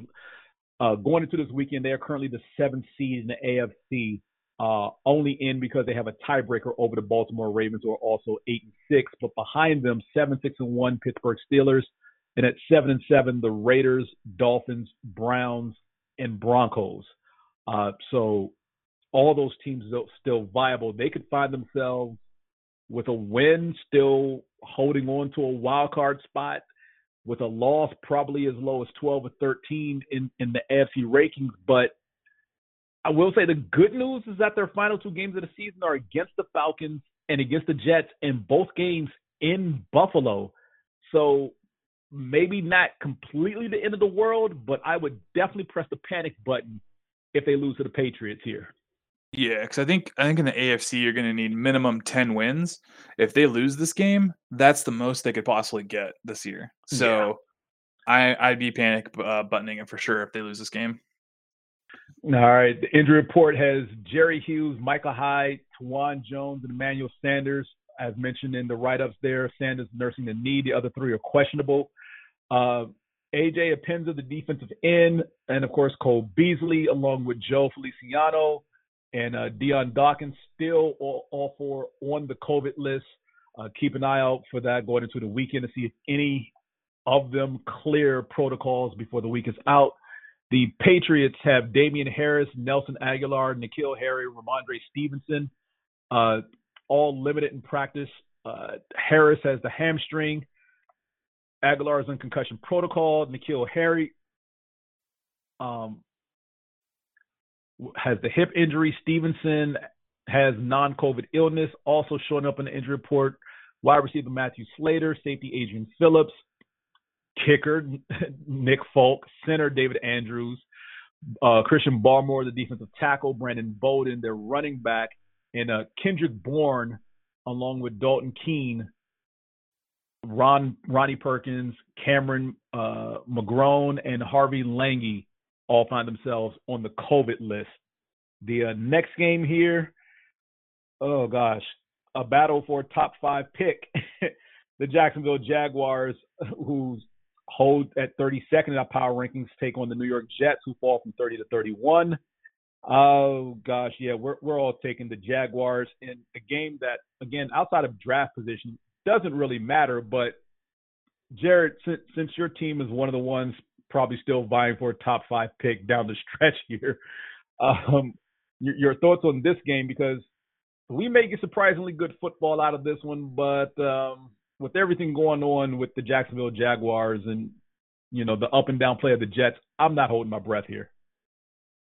Uh, going into this weekend, they are currently the seventh seed in the AFC, uh, only in because they have a tiebreaker over the Baltimore Ravens, who are also eight and six. But behind them, seven, six, and one, Pittsburgh Steelers, and at seven and seven, the Raiders, Dolphins, Browns, and Broncos. Uh, so all those teams are still viable. They could find themselves with a win, still holding on to a wild card spot with a loss probably as low as 12 or 13 in, in the AFC rankings. But I will say the good news is that their final two games of the season are against the Falcons and against the Jets, and both games in Buffalo. So maybe not completely the end of the world, but I would definitely press the panic button if they lose to the Patriots here. Yeah, because I think I think in the AFC you're going to need minimum ten wins. If they lose this game, that's the most they could possibly get this year. So yeah. I I'd be panic uh, buttoning it for sure if they lose this game. All right, the injury report has Jerry Hughes, Michael Hyde, Taiwan Jones, and Emmanuel Sanders. As mentioned in the write-ups, there Sanders nursing the knee. The other three are questionable. Uh, AJ Epenesa, the defensive end, and of course Cole Beasley, along with Joe Feliciano and uh, Dion Dawkins still all, all four on the COVID list. Uh, keep an eye out for that going into the weekend to see if any of them clear protocols before the week is out. The Patriots have Damien Harris, Nelson Aguilar, N'Keal Harry, Rhamondre Stevenson, uh, all limited in practice. Uh, Harris has the hamstring. Aguilar is in concussion protocol. N'Keal Harry um, has the hip injury. Stevenson has non-COVID illness, also showing up in the injury report. Wide receiver Matthew Slater, safety Adrian Phillips, kicker Nick Folk, center David Andrews, uh, Christian Barmore, the defensive tackle Brandon Bolden, their running back, and uh, Kendrick Bourne, along with Dalton Keene, Ron Ronnie Perkins, Cameron uh, McGrone, and Harvey Langi all find themselves on the COVID list. The uh, next game here, oh gosh, a battle for top five pick. [LAUGHS] the Jacksonville Jaguars, who hold at 32nd in our power rankings, take on the New York Jets, who fall from 30 to 31. Oh gosh, yeah, we're we're all taking the Jaguars in a game that, again, outside of draft position, doesn't really matter. But Jared, since, since your team is one of the ones probably still vying for a top five pick down the stretch [LAUGHS] here, um, your, your thoughts on this game because we may get surprisingly good football out of this one, but um, with everything going on with the Jacksonville Jaguars and you know the up and down play of the Jets, I'm not holding my breath here.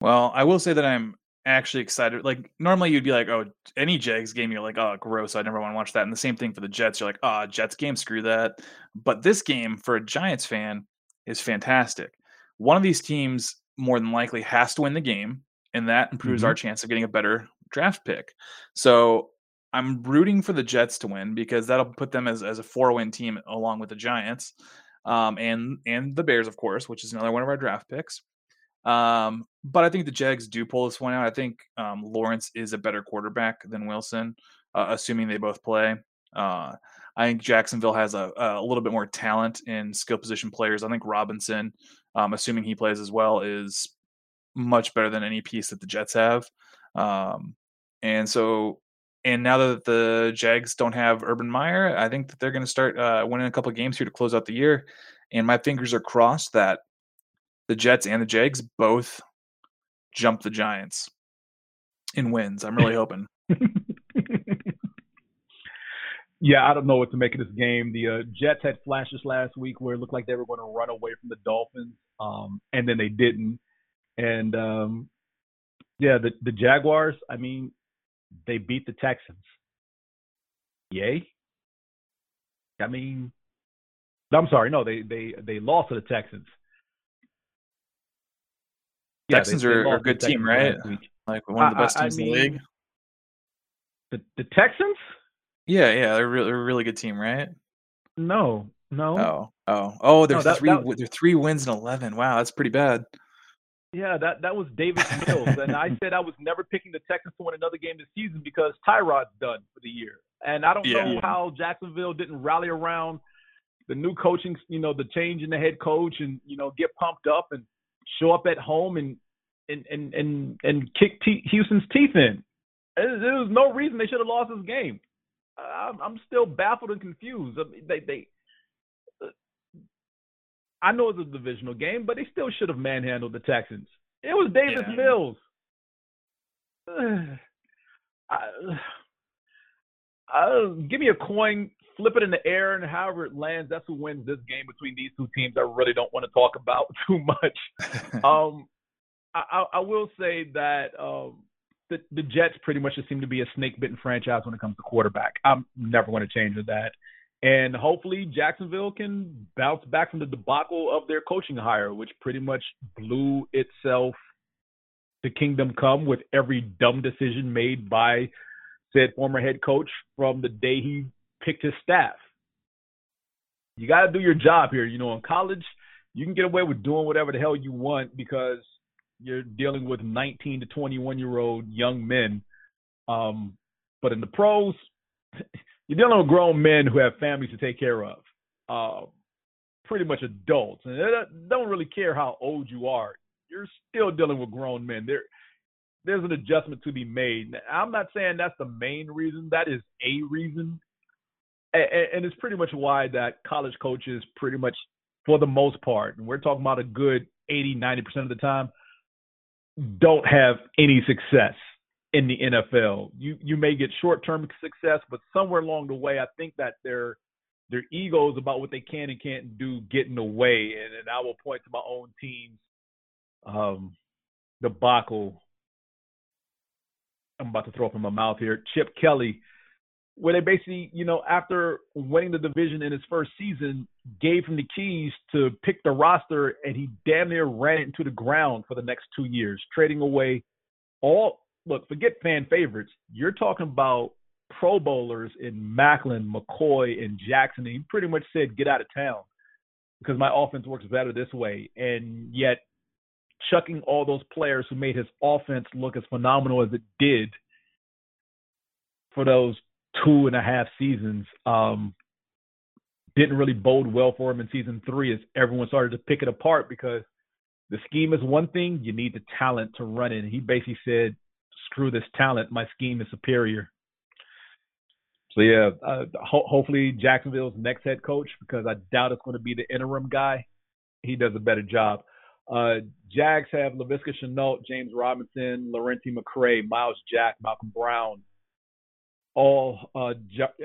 Well, I will say that I'm actually excited. Like normally you'd be like, oh, any Jags game, you're like, oh, gross. I never want to watch that. And the same thing for the Jets. You're like, oh, Jets game, screw that. But this game for a Giants fan is fantastic. One of these teams more than likely has to win the game, and that improves mm-hmm. our chance of getting a better draft pick. So I'm rooting for the Jets to win because that'll put them as, as a four win team along with the Giants. Um, and and the Bears, of course, which is another one of our draft picks. Um, but I think the Jags do pull this one out. I think um, Lawrence is a better quarterback than Wilson, uh, assuming they both play. Uh, I think Jacksonville has a, a, little bit more talent in skill position players. I think Robinson, um, assuming he plays as well, is much better than any piece that the Jets have. Um, and so, and now that the Jags don't have Urban Meyer, I think that they're going to start uh, winning a couple of games here to close out the year. And my fingers are crossed that the Jets and the Jags both jump the Giants in wins. I'm really hoping. [LAUGHS] yeah, I don't know what to make of this game. The uh, Jets had flashes last week where it looked like they were going to run away from the Dolphins, um, and then they didn't. And um, yeah, the the Jaguars. I mean, they beat the Texans. Yay. I mean, I'm sorry, no, they they they lost to the Texans. Yeah, Texans they, they are, a good team, right? Like one of the best I, teams I mean, in the league. The the Texans? Yeah, yeah, they're really, they're a really good team, right? No, no. Oh, oh, oh! There's no, that, three. That, they're three wins and eleven. Wow, that's pretty bad. Yeah, that that was Davis Mills, and I said I was never picking the Texans to win another game this season because Tyrod's done for the year, and I don't yeah. know how Jacksonville didn't rally around the new coaching, you know, the change in the head coach, and you know, get pumped up and show up at home and and and and, and kick T- Houston's teeth in. There was no reason they should have lost this game. I'm still baffled and confused. They they. I know it's a divisional game, but they still should have manhandled the Texans. It was Davis yeah. Mills. [SIGHS] I, I, give me a coin, flip it in the air, and however it lands, that's who wins this game between these two teams. I really don't want to talk about [LAUGHS] too much. [LAUGHS] um, I, I, will say that um, the, the Jets pretty much just seem to be a snake bitten franchise when it comes to quarterback. I'm never going to change that. And hopefully Jacksonville can bounce back from the debacle of their coaching hire, which pretty much blew itself to kingdom come with every dumb decision made by said former head coach from the day he picked his staff. You got to do your job here. You know, in college, you can get away with doing whatever the hell you want because you're dealing with 19 to 21 year old young men. Um, but in the pros, [LAUGHS] you're dealing with grown men who have families to take care of. Uh, pretty much adults, and they don't really care how old you are. You're still dealing with grown men. There, there's an adjustment to be made. I'm not saying that's the main reason. That is a reason, and, and it's pretty much why that college coaches, pretty much for the most part, and we're talking about a good 80, 90 percent of the time, don't have any success in the NFL. You you may get short term success, but somewhere along the way, I think that their their egos about what they can and can't do get in the way. And, and I will point to my own team's um, debacle. I'm about to throw up in my mouth here. Chip Kelly where they basically, you know, after winning the division in his first season, gave him the keys to pick the roster, and he damn near ran it into the ground for the next two years, trading away all. Look, forget fan favorites. You're talking about Pro Bowlers in Maclin, McCoy, and Jackson. And he pretty much said, "Get out of town," because my offense works better this way. And yet, chucking all those players who made his offense look as phenomenal as it did for those two and a half seasons um, didn't really bode well for him in season three as everyone started to pick it apart because the scheme is one thing, you need the talent to run it. And he basically said, screw this talent, my scheme is superior. So yeah, uh, ho- hopefully Jacksonville's next head coach because I doubt it's going to be the interim guy. He does a better job. Uh, Jags have Laviska Shenault, James Robinson, Lerentee McCray, Myles Jack, Malcolm Brown, all uh,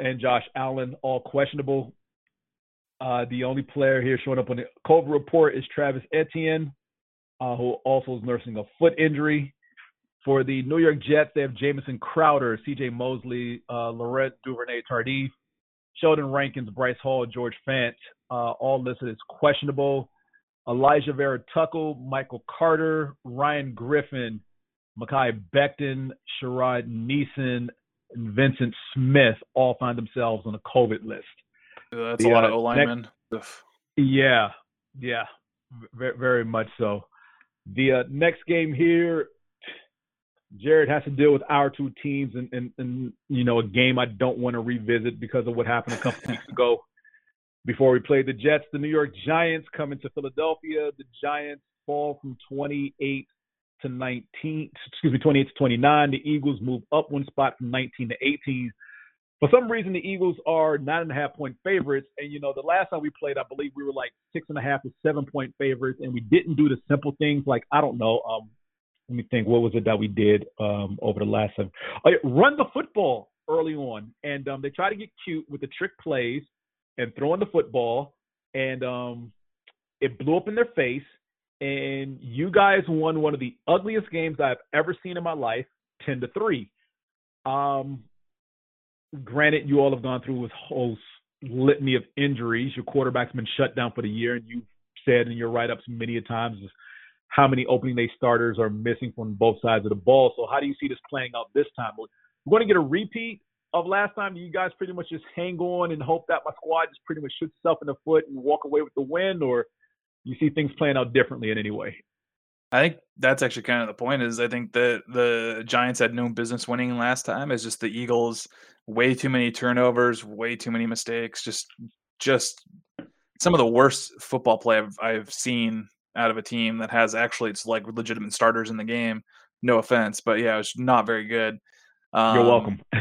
and Josh Allen, all questionable. Uh, the only player here showing up on the COVID report is Travis Etienne, uh, who also is nursing a foot injury. For the New York Jets, they have Jamison Crowder, C.J. Mosley, uh, Laurent Duvernay-Tardif, Sheldon Rankins, Bryce Hall, George Fant, uh, all listed as questionable. Elijah Vera-Tucker, Michael Carter, Ryan Griffin, Mekhi Becton, Sherrod Neeson, and Vincent Smith all find themselves on the COVID list. That's the, a lot uh, of O linemen. Yeah, yeah, very, very much so. The uh, next game here, Jared has to deal with our two teams, and, and, and you know a game I don't want to revisit because of what happened a couple weeks ago. Before we played the Jets, the New York Giants come into Philadelphia. The Giants fall from 28 to 19, excuse me, 28 to 29. The Eagles move up one spot from 19 to 18. For some reason, the Eagles are nine and a half point favorites. And, you know, the last time we played, I believe we were like six and a half to seven point favorites. And we didn't do the simple things like, I don't know, um, let me think, what was it that we did um, over the last time? Oh, run the football early on. And um, they try to get cute with the trick plays and throwing the football. And um, it blew up in their face and you guys won one of the ugliest games I've ever seen in my life, ten to three. Um, granted, you all have gone through this whole litany of injuries. Your quarterback's been shut down for the year, and you've said in your write-ups many a times how many opening day starters are missing from both sides of the ball. So, how do you see this playing out this time? We're going to get a repeat of last time. You guys pretty much just hang on and hope that my squad just pretty much shoots itself in the foot and walk away with the win, or you see things playing out differently in any way? I think that's actually kind of the point. Is I think that the Giants had no business winning last time. It's just the Eagles way too many turnovers, way too many mistakes. Just just some of the worst football play I've, I've seen out of a team that has actually it's like legitimate starters in the game. No offense, but yeah, it's not very good. Um, You're welcome. [LAUGHS]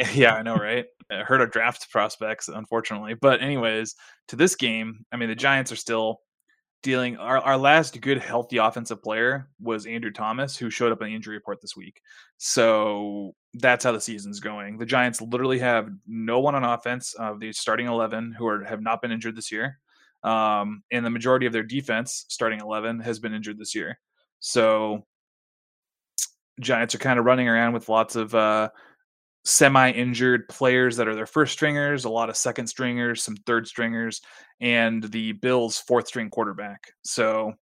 [LAUGHS] yeah, I know, right? I hurt our draft prospects, unfortunately. But anyways, to this game, I mean, the Giants are still dealing our, our last good healthy offensive player was Andrew Thomas, who showed up in the injury report this week. So that's how the season's going. The Giants literally have no one on offense of the starting eleven who are have not been injured this year. Um, and the majority of their defense, starting eleven, has been injured this year. So Giants are kind of running around with lots of uh, semi-injured players that are their first stringers, a lot of second stringers, some third stringers, and the Bills' fourth string quarterback. So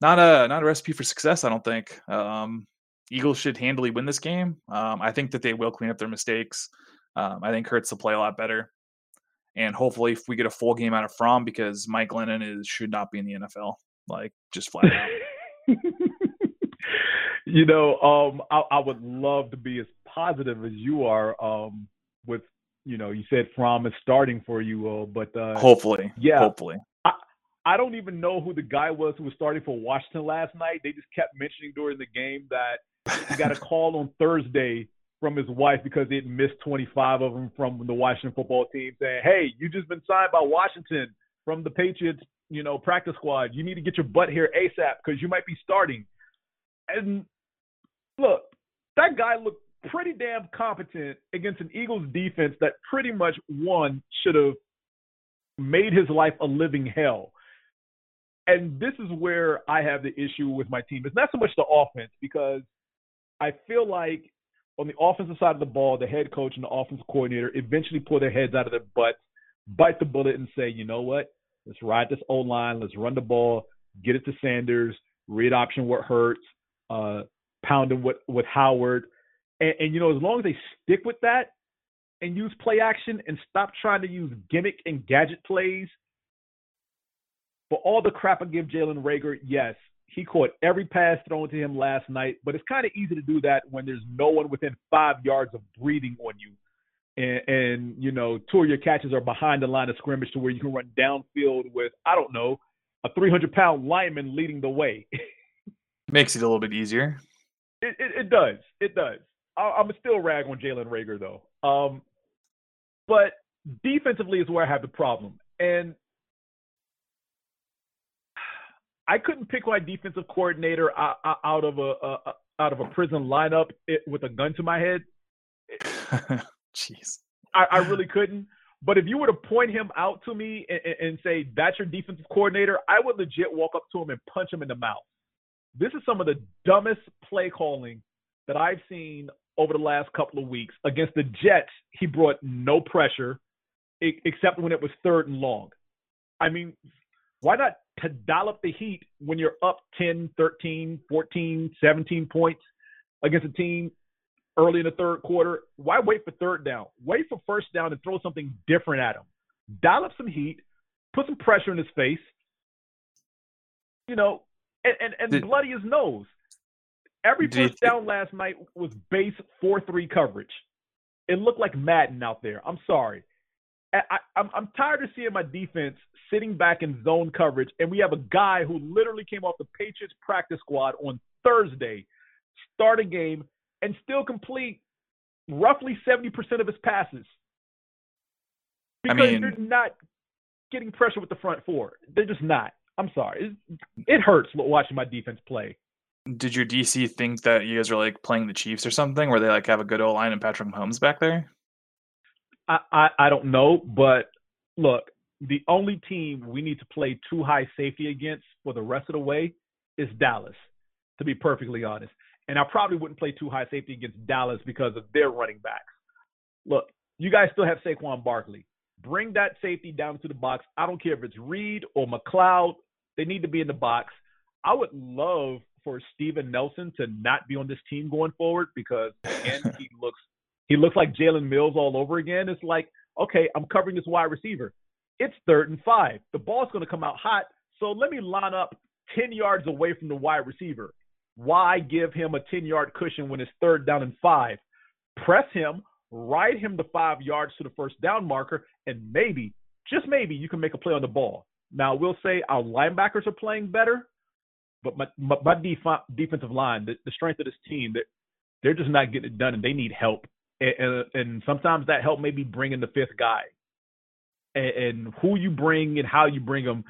not a not a recipe for success, I don't think. Um, Eagles should handily win this game. Um, I think that they will clean up their mistakes. Um, I think Hurts will play a lot better, and hopefully, if we get a full game out of Fromm, because Mike Glennon is should not be in the NFL, like just flat out. [LAUGHS] you know, um, I, I, would love to be as positive as you are. Um, with you know, you said Fromm is starting for you, but uh, hopefully, yeah, hopefully. I, I don't even know who the guy was who was starting for Washington last night. They just kept mentioning during the game that he got a [LAUGHS] call on Thursday from his wife because had missed 25 of them from the Washington football team, saying, "Hey, you just been signed by Washington from the Patriots, you know, practice squad. You need to get your butt here ASAP because you might be starting." And look, that guy looked pretty damn competent against an Eagles defense that pretty much one should have made his life a living hell. And this is where I have the issue with my team. It's not so much the offense because I feel like on the offensive side of the ball, the head coach and the offensive coordinator eventually pull their heads out of their butts, bite the bullet, and say, you know what? Let's ride this O line. Let's run the ball, get it to Sanders, read option what hurts, uh, pounding with with Howard, and, and you know as long as they stick with that and use play action and stop trying to use gimmick and gadget plays. For all the crap I give Jalen Reagor, yes, He caught every pass thrown to him last night, but it's kind of easy to do that when there's no one within five yards of breathing on you. And, and you know, two of your catches are behind the line of scrimmage to where you can run downfield with, I don't know, a 300 pound lineman leading the way. [LAUGHS] Makes it a little bit easier. It, it, it does. It does. I, I'm still rag on Jalen Reagor though. Um, but defensively is where I have the problem, and I couldn't pick my defensive coordinator out, of a, a, out of a prison lineup with a gun to my head. [LAUGHS] Jeez, I, I, really couldn't. But if you were to point him out to me and, and say that's your defensive coordinator, I would legit walk up to him and punch him in the mouth. This is some of the dumbest play calling that I've seen over the last couple of weeks. Against the Jets, he brought no pressure except when it was third and long. I mean, why not to dial up the heat when you're up 10, 13, 14, 17 points against a team early in the third quarter? Why wait for third down? Wait for first down and throw something different at him. Dial up some heat, put some pressure in his face, you know, and, and, and did, bloody his nose. Every first down last night was base 4 3 coverage. It looked like Madden out there. I'm sorry. I, I'm, I'm tired of seeing my defense sitting back in zone coverage, and we have a guy who literally came off the Patriots practice squad on Thursday, start a game, and still complete roughly 70% of his passes. Because I mean, they're not getting pressure with the front four. They're just not. I'm sorry. It, it hurts watching my defense play. Did your DC think that you guys were like playing the Chiefs or something, where they like have a good old line and Patrick Mahomes back there? I, I, I don't know, but look, the only team we need to play two high safety against for the rest of the way is Dallas, to be perfectly honest. And I probably wouldn't play two high safety against Dallas because of their running backs. Look, you guys still have Saquon Barkley. Bring that safety down to the box. I don't care if it's Reed or McLeod. They need to be in the box. I would love for Steven Nelson to not be on this team going forward because again [LAUGHS] he looks he looks like Jalen Mills all over again. It's like, okay, I'm covering this wide receiver. It's third and five. The ball's going to come out hot. So let me line up 10 yards away from the wide receiver. Why give him a 10 yard cushion when it's third down and five? Press him, ride him the five yards to the first down marker, and maybe, just maybe, you can make a play on the ball. Now, we'll say our linebackers are playing better, but my, my, my def- defensive line, the, the strength of this team, they're, they're just not getting it done, and they need help and, and sometimes that help may be bringing the fifth guy. And, and who you bring and how you bring them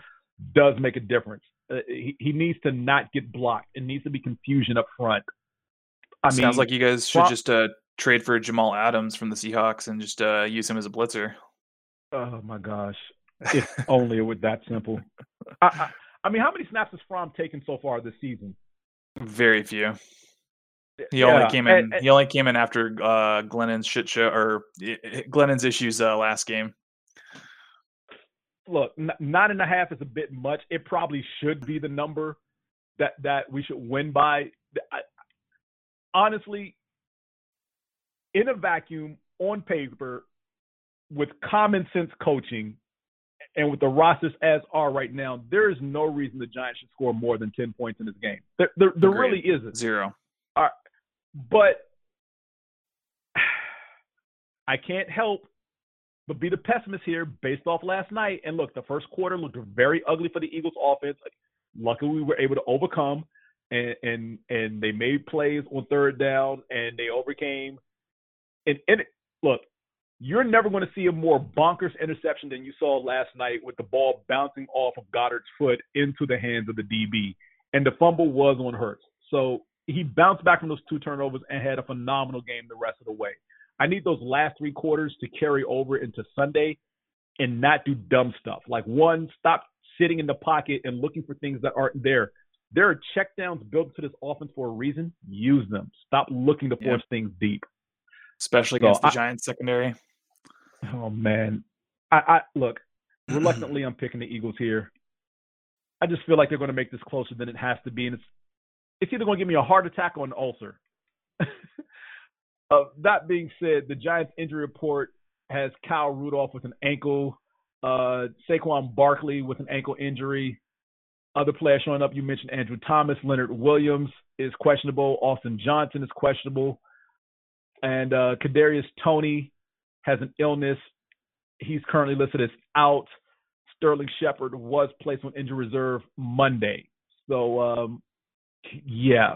does make a difference. Uh, he, he needs to not get blocked. It needs to be confusion up front. I Sounds mean, sounds like you guys should just uh, trade for Jamal Adams from the Seahawks and just uh, use him as a blitzer. Oh my gosh! [LAUGHS] If only it was that simple. I, I, I mean, how many snaps has Fromm taken so far this season? Very few. He yeah. only came in. And, and, he only came in after uh, Glennon's shit show or Glennon's issues uh, last game. Look, n- nine and a half is a bit much. It probably should be the number that that we should win by. I, honestly, in a vacuum, on paper, with common sense coaching, and with the rosters as are right now, there is no reason the Giants should score more than ten points in this game. There, there, there really isn't. Zero. All right. But [SIGHS] I can't help but be the pessimist here based off last night. And look, the first quarter looked very ugly for the Eagles offense. Luckily, we were able to overcome and and, and they made plays on third down and they overcame. And, and look, you're never going to see a more bonkers interception than you saw last night with the ball bouncing off of Goedert's foot into the hands of the DB. And the fumble was on Hurts. So he bounced back from those two turnovers and had a phenomenal game the rest of the way. I need those last three quarters to carry over into Sunday and not do dumb stuff. Like one, stop sitting in the pocket and looking for things that aren't there. There are checkdowns built into this offense for a reason. Use them. Stop looking to force things deep. Especially against the I, Giants secondary. Oh man. I, I look, reluctantly I'm picking the Eagles here. I just feel like they're going to make this closer than it has to be, and it's it's either going to give me a heart attack or an ulcer. [LAUGHS] uh, that being said, the Giants injury report has Kyle Rudolph with an ankle, uh, Saquon Barkley with an ankle injury. other players showing up, you mentioned Andrew Thomas, Leonard Williams is questionable, Austin Johnson is questionable, and uh, Kadarius Toney has an illness. He's currently listed as out. Sterling Shepard was placed on injury reserve Monday. So, um, yeah,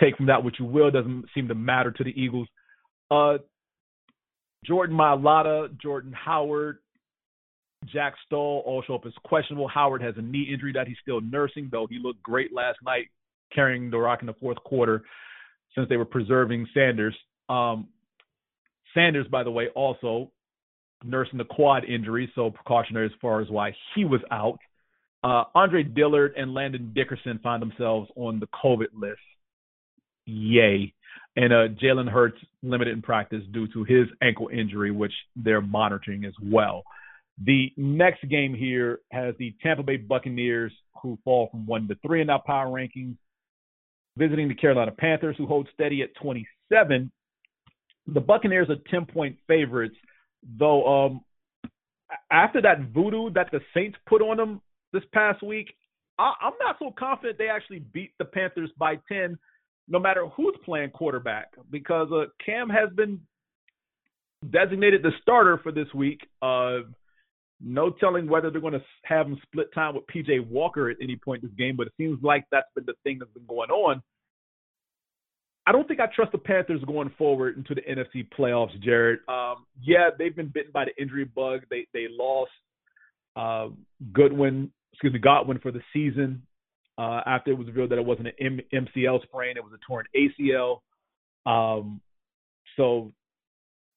take from that what you will. Doesn't seem to matter to the Eagles. Uh, Jordan Mailata, Jordan Howard, Jack Stoll all show up as questionable. Howard has a knee injury that he's still nursing, though he looked great last night carrying the rock in the fourth quarter since they were preserving Sanders. Um, Sanders, by the way, also nursing the quad injury, so precautionary as far as why he was out. Uh, Andre Dillard and Landon Dickerson find themselves on the COVID list. Yay. And uh, Jalen Hurts limited in practice due to his ankle injury, which they're monitoring as well. The next game here has the Tampa Bay Buccaneers, who fall from one to three in our power rankings, visiting the Carolina Panthers, who hold steady at 27. The Buccaneers are 10 point favorites, though. Um, after that voodoo that the Saints put on them this past week, I, I'm not so confident they actually beat the Panthers by 10 no matter who's playing quarterback because uh, Cam has been designated the starter for this week. Uh, no telling whether they're going to have him split time with PJ Walker at any point in this game, but it seems like that's been the thing that's been going on. I don't think I trust the Panthers going forward into the NFC playoffs, Jared. Um, yeah, they've been bitten by the injury bug. They they lost uh, Goodwin, excuse me, Godwin for the season uh, after it was revealed that it wasn't an M- MCL sprain, it was a torn ACL. Um, so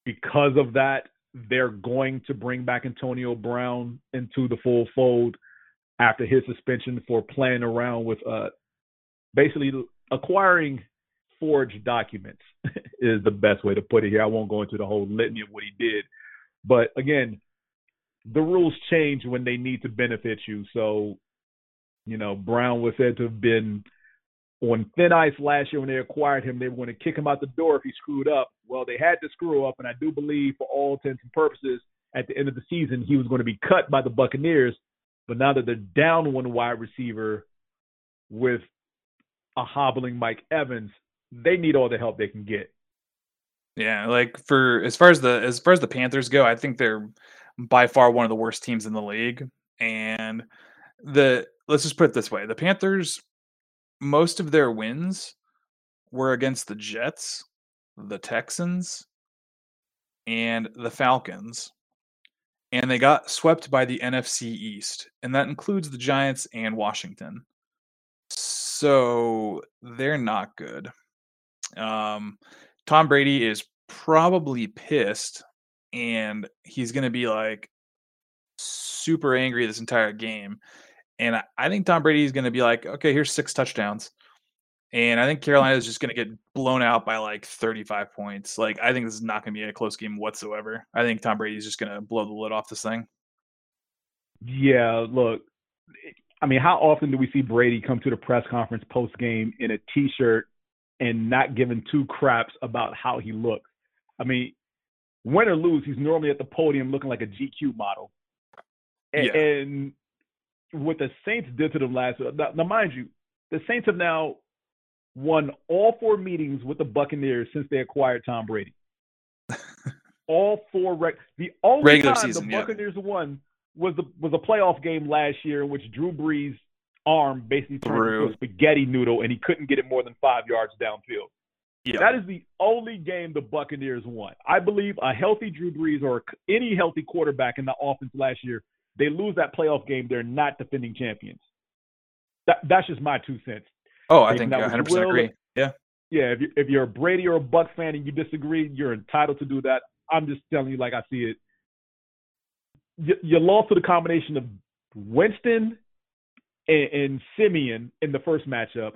because of that, they're going to bring back Antonio Brown into the full fold after his suspension for playing around with uh, basically acquiring forged documents [LAUGHS] is the best way to put it here. I won't go into the whole litany of what he did, but again, the rules change when they need to benefit you. So, you know, Brown was said to have been on thin ice last year when they acquired him. They were going to kick him out the door if he screwed up. Well, they had to screw up, and I do believe, for all intents and purposes, at the end of the season, he was going to be cut by the Buccaneers. But now that they're down one wide receiver with a hobbling Mike Evans, they need all the help they can get. Yeah, like for as far as the as far as the Panthers go, I think they're by far one of the worst teams in the league. And the let's just put it this way: the Panthers most of their wins were against the Jets, the Texans, and the Falcons. And they got swept by the NFC East, and that includes the Giants and Washington. So they're not good. Um, Tom Brady is probably pissed, and he's going to be like super angry this entire game and I, I think Tom Brady is going to be like, okay, here's six touchdowns. And I think mm. Carolina is just going to get blown out by like 35 points. Like, I think this is not going to be a close game whatsoever. I think Tom Brady is just going to blow the lid off this thing. Yeah, look, I mean, how often do we see Brady come to the press conference post game in a t shirt and not giving two craps about how he looks? I mean, win or lose, he's normally at the podium looking like a GQ model. And, yeah. and what the Saints did to them last. Now, now, mind you, the Saints have now won all four meetings with the Buccaneers since they acquired Tom Brady. [LAUGHS] all four. Reg- the only Regular time season, the Buccaneers yeah. won was the was a playoff game last year in which Drew Brees' arm basically turned into a spaghetti noodle and he couldn't get it more than five yards downfield. Yeah. That is the only game the Buccaneers won. I believe a healthy Drew Brees or any healthy quarterback in the offense last year they lose that playoff game, they're not defending champions. That, that's just my two cents. Oh, I think I 100 percent agree. Yeah, yeah. If, you, if you're a Brady or a Bucks fan and you disagree, you're entitled to do that. I'm just telling you, like I see it. You, you lost to the combination of Winston and, and Siemian in the first matchup,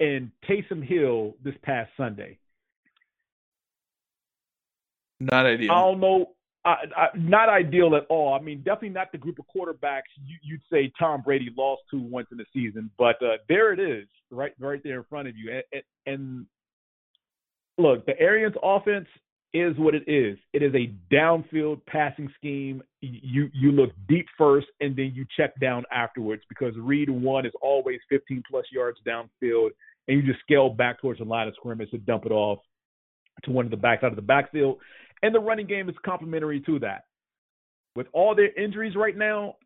and Taysom Hill this past Sunday. Not ideal. I don't know. Uh, uh, not ideal at all. I mean, definitely not the group of quarterbacks you, would say Tom Brady lost to once in a season, but uh, there it is, right, right there in front of you. And, and, and look, the Arians' offense is what it is. It is a downfield passing scheme. You you look deep first and then you check down afterwards because read one is always 15 plus yards downfield, and you just scale back towards the line of scrimmage to dump it off to one of the backs out of the backfield. And the running game is complementary to that. With all their injuries right now,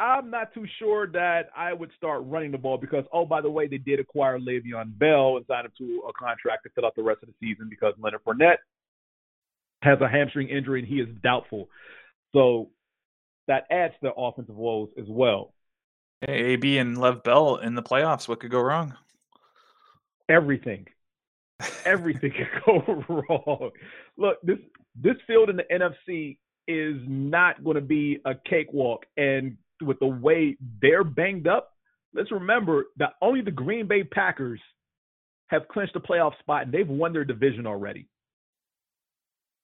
I'm not too sure that I would start running the ball because, oh, by the way, they did acquire Le'Veon Bell and sign him to a contract to fill out the rest of the season because Leonard Fournette has a hamstring injury and he is doubtful. So that adds to the offensive woes as well. Hey, AB and Lev Bell in the playoffs. What could go wrong? Everything. [LAUGHS] Everything could go wrong. Look, this this field in the NFC is not going to be a cakewalk. And with the way they're banged up, let's remember that only the Green Bay Packers have clinched a playoff spot and they've won their division already.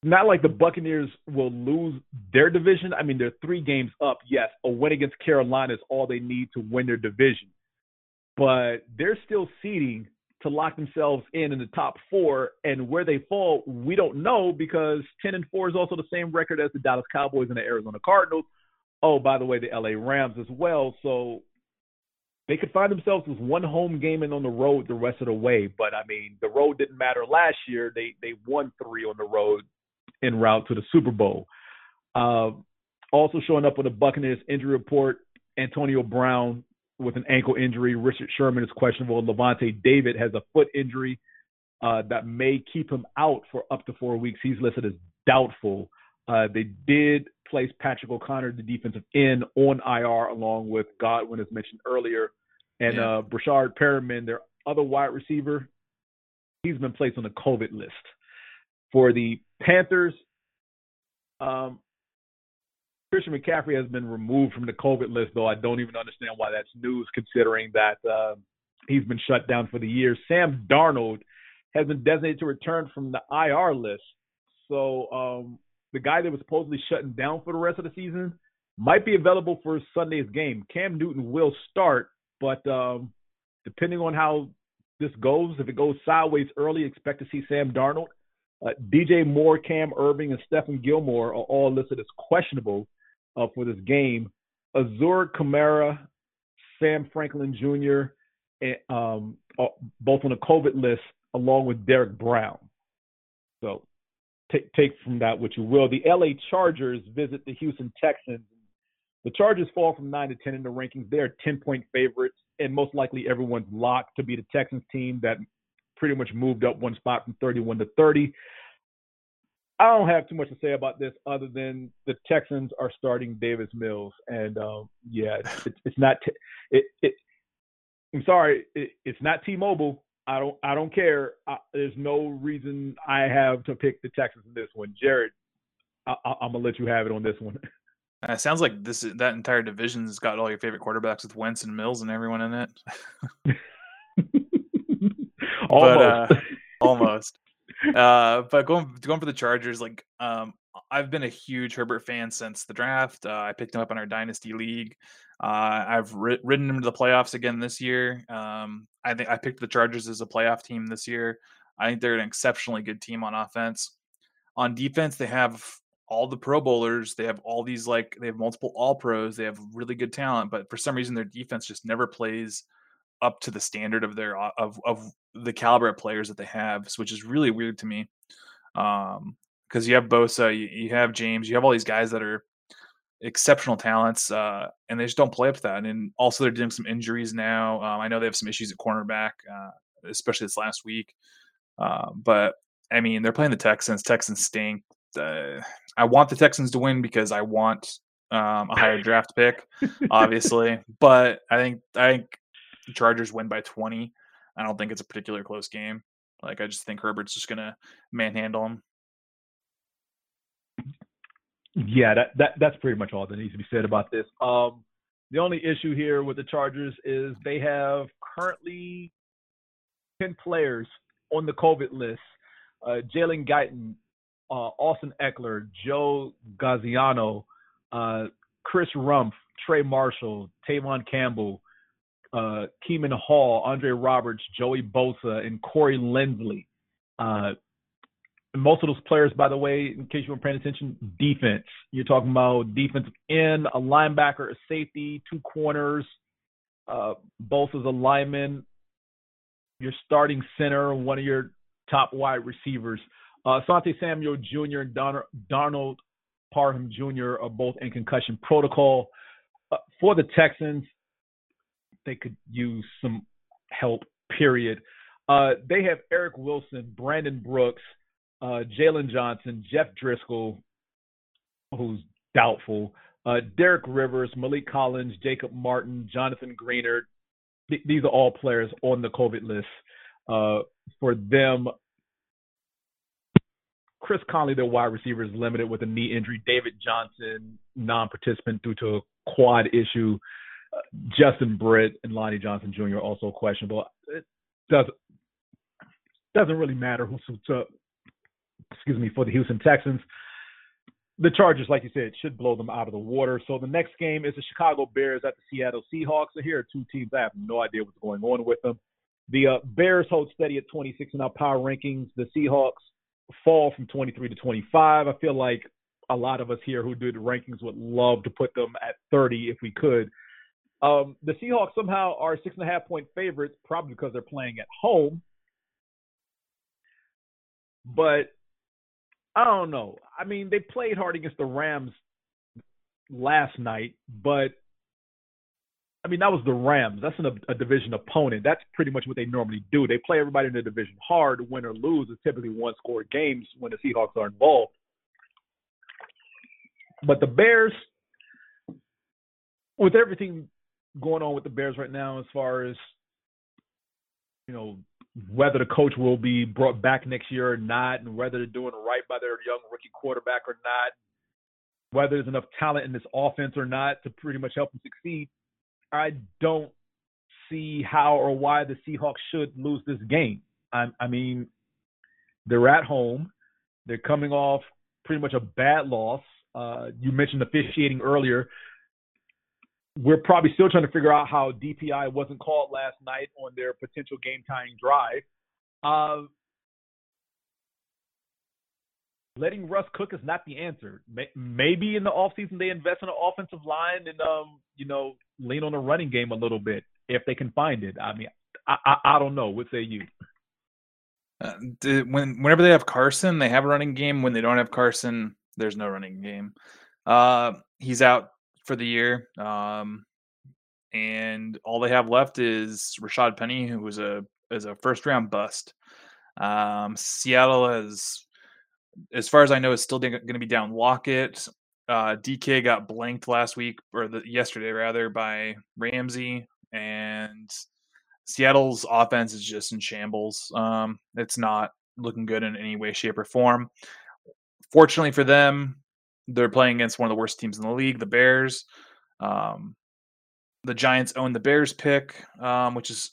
Not like the Buccaneers will lose their division. I mean, they're three games up. Yes, a win against Carolina is all they need to win their division. But they're still seeding to lock themselves in in the top four. And where they fall, we don't know because 10 and 4 is also the same record as the Dallas Cowboys and the Arizona Cardinals. Oh, by the way, the LA Rams as well. So they could find themselves with one home game and on the road the rest of the way. But I mean, the road didn't matter last year. They they won three on the road en route to the Super Bowl. Uh, also showing up on the Buccaneers injury report, Antonio Brown with an ankle injury. Richard Sherman is questionable. Lavonte David has a foot injury uh, that may keep him out for up to four weeks. He's listed as doubtful. Uh, they did place Patrick O'Connor, the defensive end, on IR along with Godwin, as mentioned earlier, and Yeah. uh, Breshad Perriman, their other wide receiver. He's been placed on the COVID list. For the Panthers, um, Christian McCaffrey has been removed from the COVID list, though I don't even understand why that's news, considering that uh, he's been shut down for the year. Sam Darnold has been designated to return from the IR list. So um, the guy that was supposedly shutting down for the rest of the season might be available for Sunday's game. Cam Newton will start, but um, depending on how this goes, if it goes sideways early, expect to see Sam Darnold. Uh, DJ Moore, Cam Erving, and Stephon Gilmore are all listed as questionable uh, for this game. Azur Kamara, Sam Franklin Jr., and, um, are both on the COVID list, along with Derrick Brown. So take take from that what you will. The LA Chargers visit the Houston Texans. The Chargers fall from nine to ten in the rankings. They are ten point favorites, and most likely everyone's locked to be the Texans team that pretty much moved up one spot from 31 to 30. I don't have too much to say about this other than the Texans are starting Davis Mills, and um, yeah, it's, it's, it's not. T- it, it, I'm sorry, it, it's not T-Mobile. I don't. I don't care. I, there's no reason I have to pick the Texans in this one. Jared, I, I, I'm gonna let you have it on this one. [LAUGHS] Uh, it sounds like this that entire division's got all your favorite quarterbacks with Wentz and Mills and everyone in it. [LAUGHS] Almost. But, uh, [LAUGHS] almost. Uh, but going going for the Chargers, like um, I've been a huge Herbert fan since the draft. Uh, I picked him up in our dynasty league. Uh, I've ri- ridden him to the playoffs again this year. Um, I think I picked the Chargers as a playoff team this year. I think they're an exceptionally good team on offense. On defense, they have all the Pro Bowlers. They have all these like they have multiple All Pros. They have really good talent, but for some reason their defense just never plays up to the standard of their uh, of of the caliber of players that they have, which is really weird to me. Um, because you have Bosa, you, you have James, you have all these guys that are exceptional talents, uh, and they just don't play up to that. And also they're dealing some injuries now. Um, I know they have some issues at cornerback, uh, especially this last week. Uh, but I mean, they're playing the Texans. Texans stink. Uh, I want the Texans to win because I want um, a higher draft pick, [LAUGHS] obviously. But I think I think the Chargers win by 20. I don't think it's a particularly close game. Like I just think Herbert's just gonna manhandle him. Yeah, that, that that's pretty much all that needs to be said about this. Um, the only issue here with the Chargers is they have currently ten players on the COVID list: uh, Jalen Guyton, uh, Austin Ekeler, Joe Gaziano, uh, Chris Rumph, Trey Marshall, Tevaughn Campbell, uh, Kemon Hall, Andre Roberts, Joey Bosa, and Corey Linsley. Uh, most of those players, by the way, in case you weren't paying attention, defense. You're talking about defensive end, a linebacker, a safety, two corners, uh, both as a lineman, your starting center, one of your top wide receivers. Uh, Asante Samuel Jr. and Don- Donald Parham Jr. are both in concussion protocol. Uh, for the Texans, they could use some help, period. Uh, they have Eric Wilson, Brandon Brooks, uh, Jaylon Johnson, Jeff Driskel, who's doubtful, uh, Derek Rivers, Maliek Collins, Jacob Martin, Jonathan Greenard. Th- these are all players on the COVID list. Uh, for them, Chris Conley, their wide receiver, is limited with a knee injury. David Johnson, non-participant due to a quad issue. Justin Britt and Lonnie Johnson Jr. also questionable. It doesn't doesn't really matter who suits up. Excuse me for the Houston Texans. The Chargers, like you said, should blow them out of the water. So the next game is the Chicago Bears at the Seattle Seahawks. So here are two teams I have no idea what's going on with them. The uh, Bears hold steady at 26 in our power rankings. The Seahawks fall from 23 to 25. I feel like a lot of us here who do the rankings would love to put them at 30 if we could. Um, the Seahawks somehow are six and a half point favorites, probably because they're playing at home. But I don't know. I mean, they played hard against the Rams last night, but I mean, that was the Rams. That's an, a division opponent. That's pretty much what they normally do. They play everybody in the division hard. Win or lose is typically one score games when the Seahawks are involved. But the Bears, with everything going on with the Bears right now, as far as you know, whether the coach will be brought back next year or not, and whether they're doing right by their young rookie quarterback or not, whether there's enough talent in this offense or not to pretty much help them succeed. I don't see how or why the Seahawks should lose this game. I, I mean, they're at home. They're coming off pretty much a bad loss. Uh, you mentioned officiating earlier. We're probably still trying to figure out how DPI wasn't called last night on their potential game tying drive. Uh, letting Russ cook is not the answer. Maybe in the offseason they invest in an offensive line and um, you know, lean on the running game a little bit if they can find it. I mean, I I, I don't know. What say you? Uh, when whenever they have Carson, they have a running game. When they don't have Carson, there's no running game. Uh, he's out for the year, um, and all they have left is Rashaad Penny, who was a is a first round bust. Um, Seattle has as far as I know, is still going to be down Lockett. Uh, DK got blanked last week or the, yesterday rather by Ramsey, and Seattle's offense is just in shambles. Um, it's not looking good in any way, shape, or form. Fortunately for them, they're playing against one of the worst teams in the league, the Bears. Um, the Giants own the Bears pick, um, which is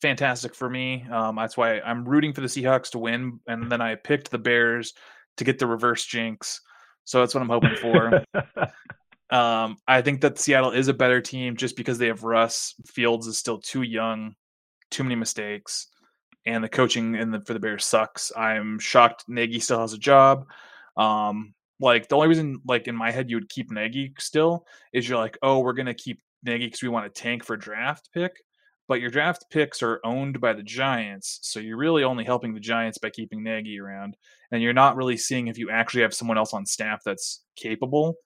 fantastic for me. Um, that's why I'm rooting for the Seahawks to win, and then I picked the Bears to get the reverse jinx. So that's what I'm hoping for. [LAUGHS] um, I think that Seattle is a better team just because they have Russ. Fields is still too young, too many mistakes, and the coaching in the, for the Bears sucks. I'm shocked Nagy still has a job. Um, like the only reason, like in my head, you would keep Nagy still is you're like, oh, we're gonna keep Nagy because we want a tank for draft pick but your draft picks are owned by the Giants, so you're really only helping the Giants by keeping Nagy around, and you're not really seeing if you actually have someone else on staff that's capable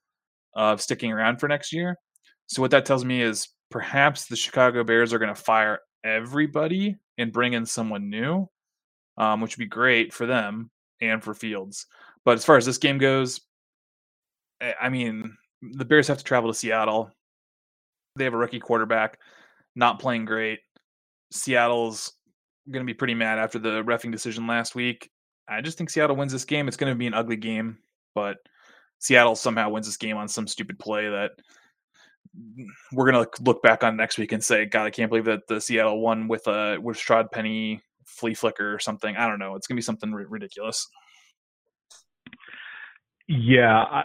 of sticking around for next year. So what that tells me is perhaps the Chicago Bears are going to fire everybody and bring in someone new, um, which would be great for them and for Fields. But as far as this game goes, I mean, the Bears have to travel to Seattle. They have a rookie quarterback not playing great. Seattle's going to be pretty mad after the refing decision last week. I just think Seattle wins this game. It's going to be an ugly game, but Seattle somehow wins this game on some stupid play that we're going to look back on next week and say, God, I can't believe that the Seattle won with a with Strad Penny flea flicker or something. I don't know. It's going to be something r- ridiculous. Yeah, I,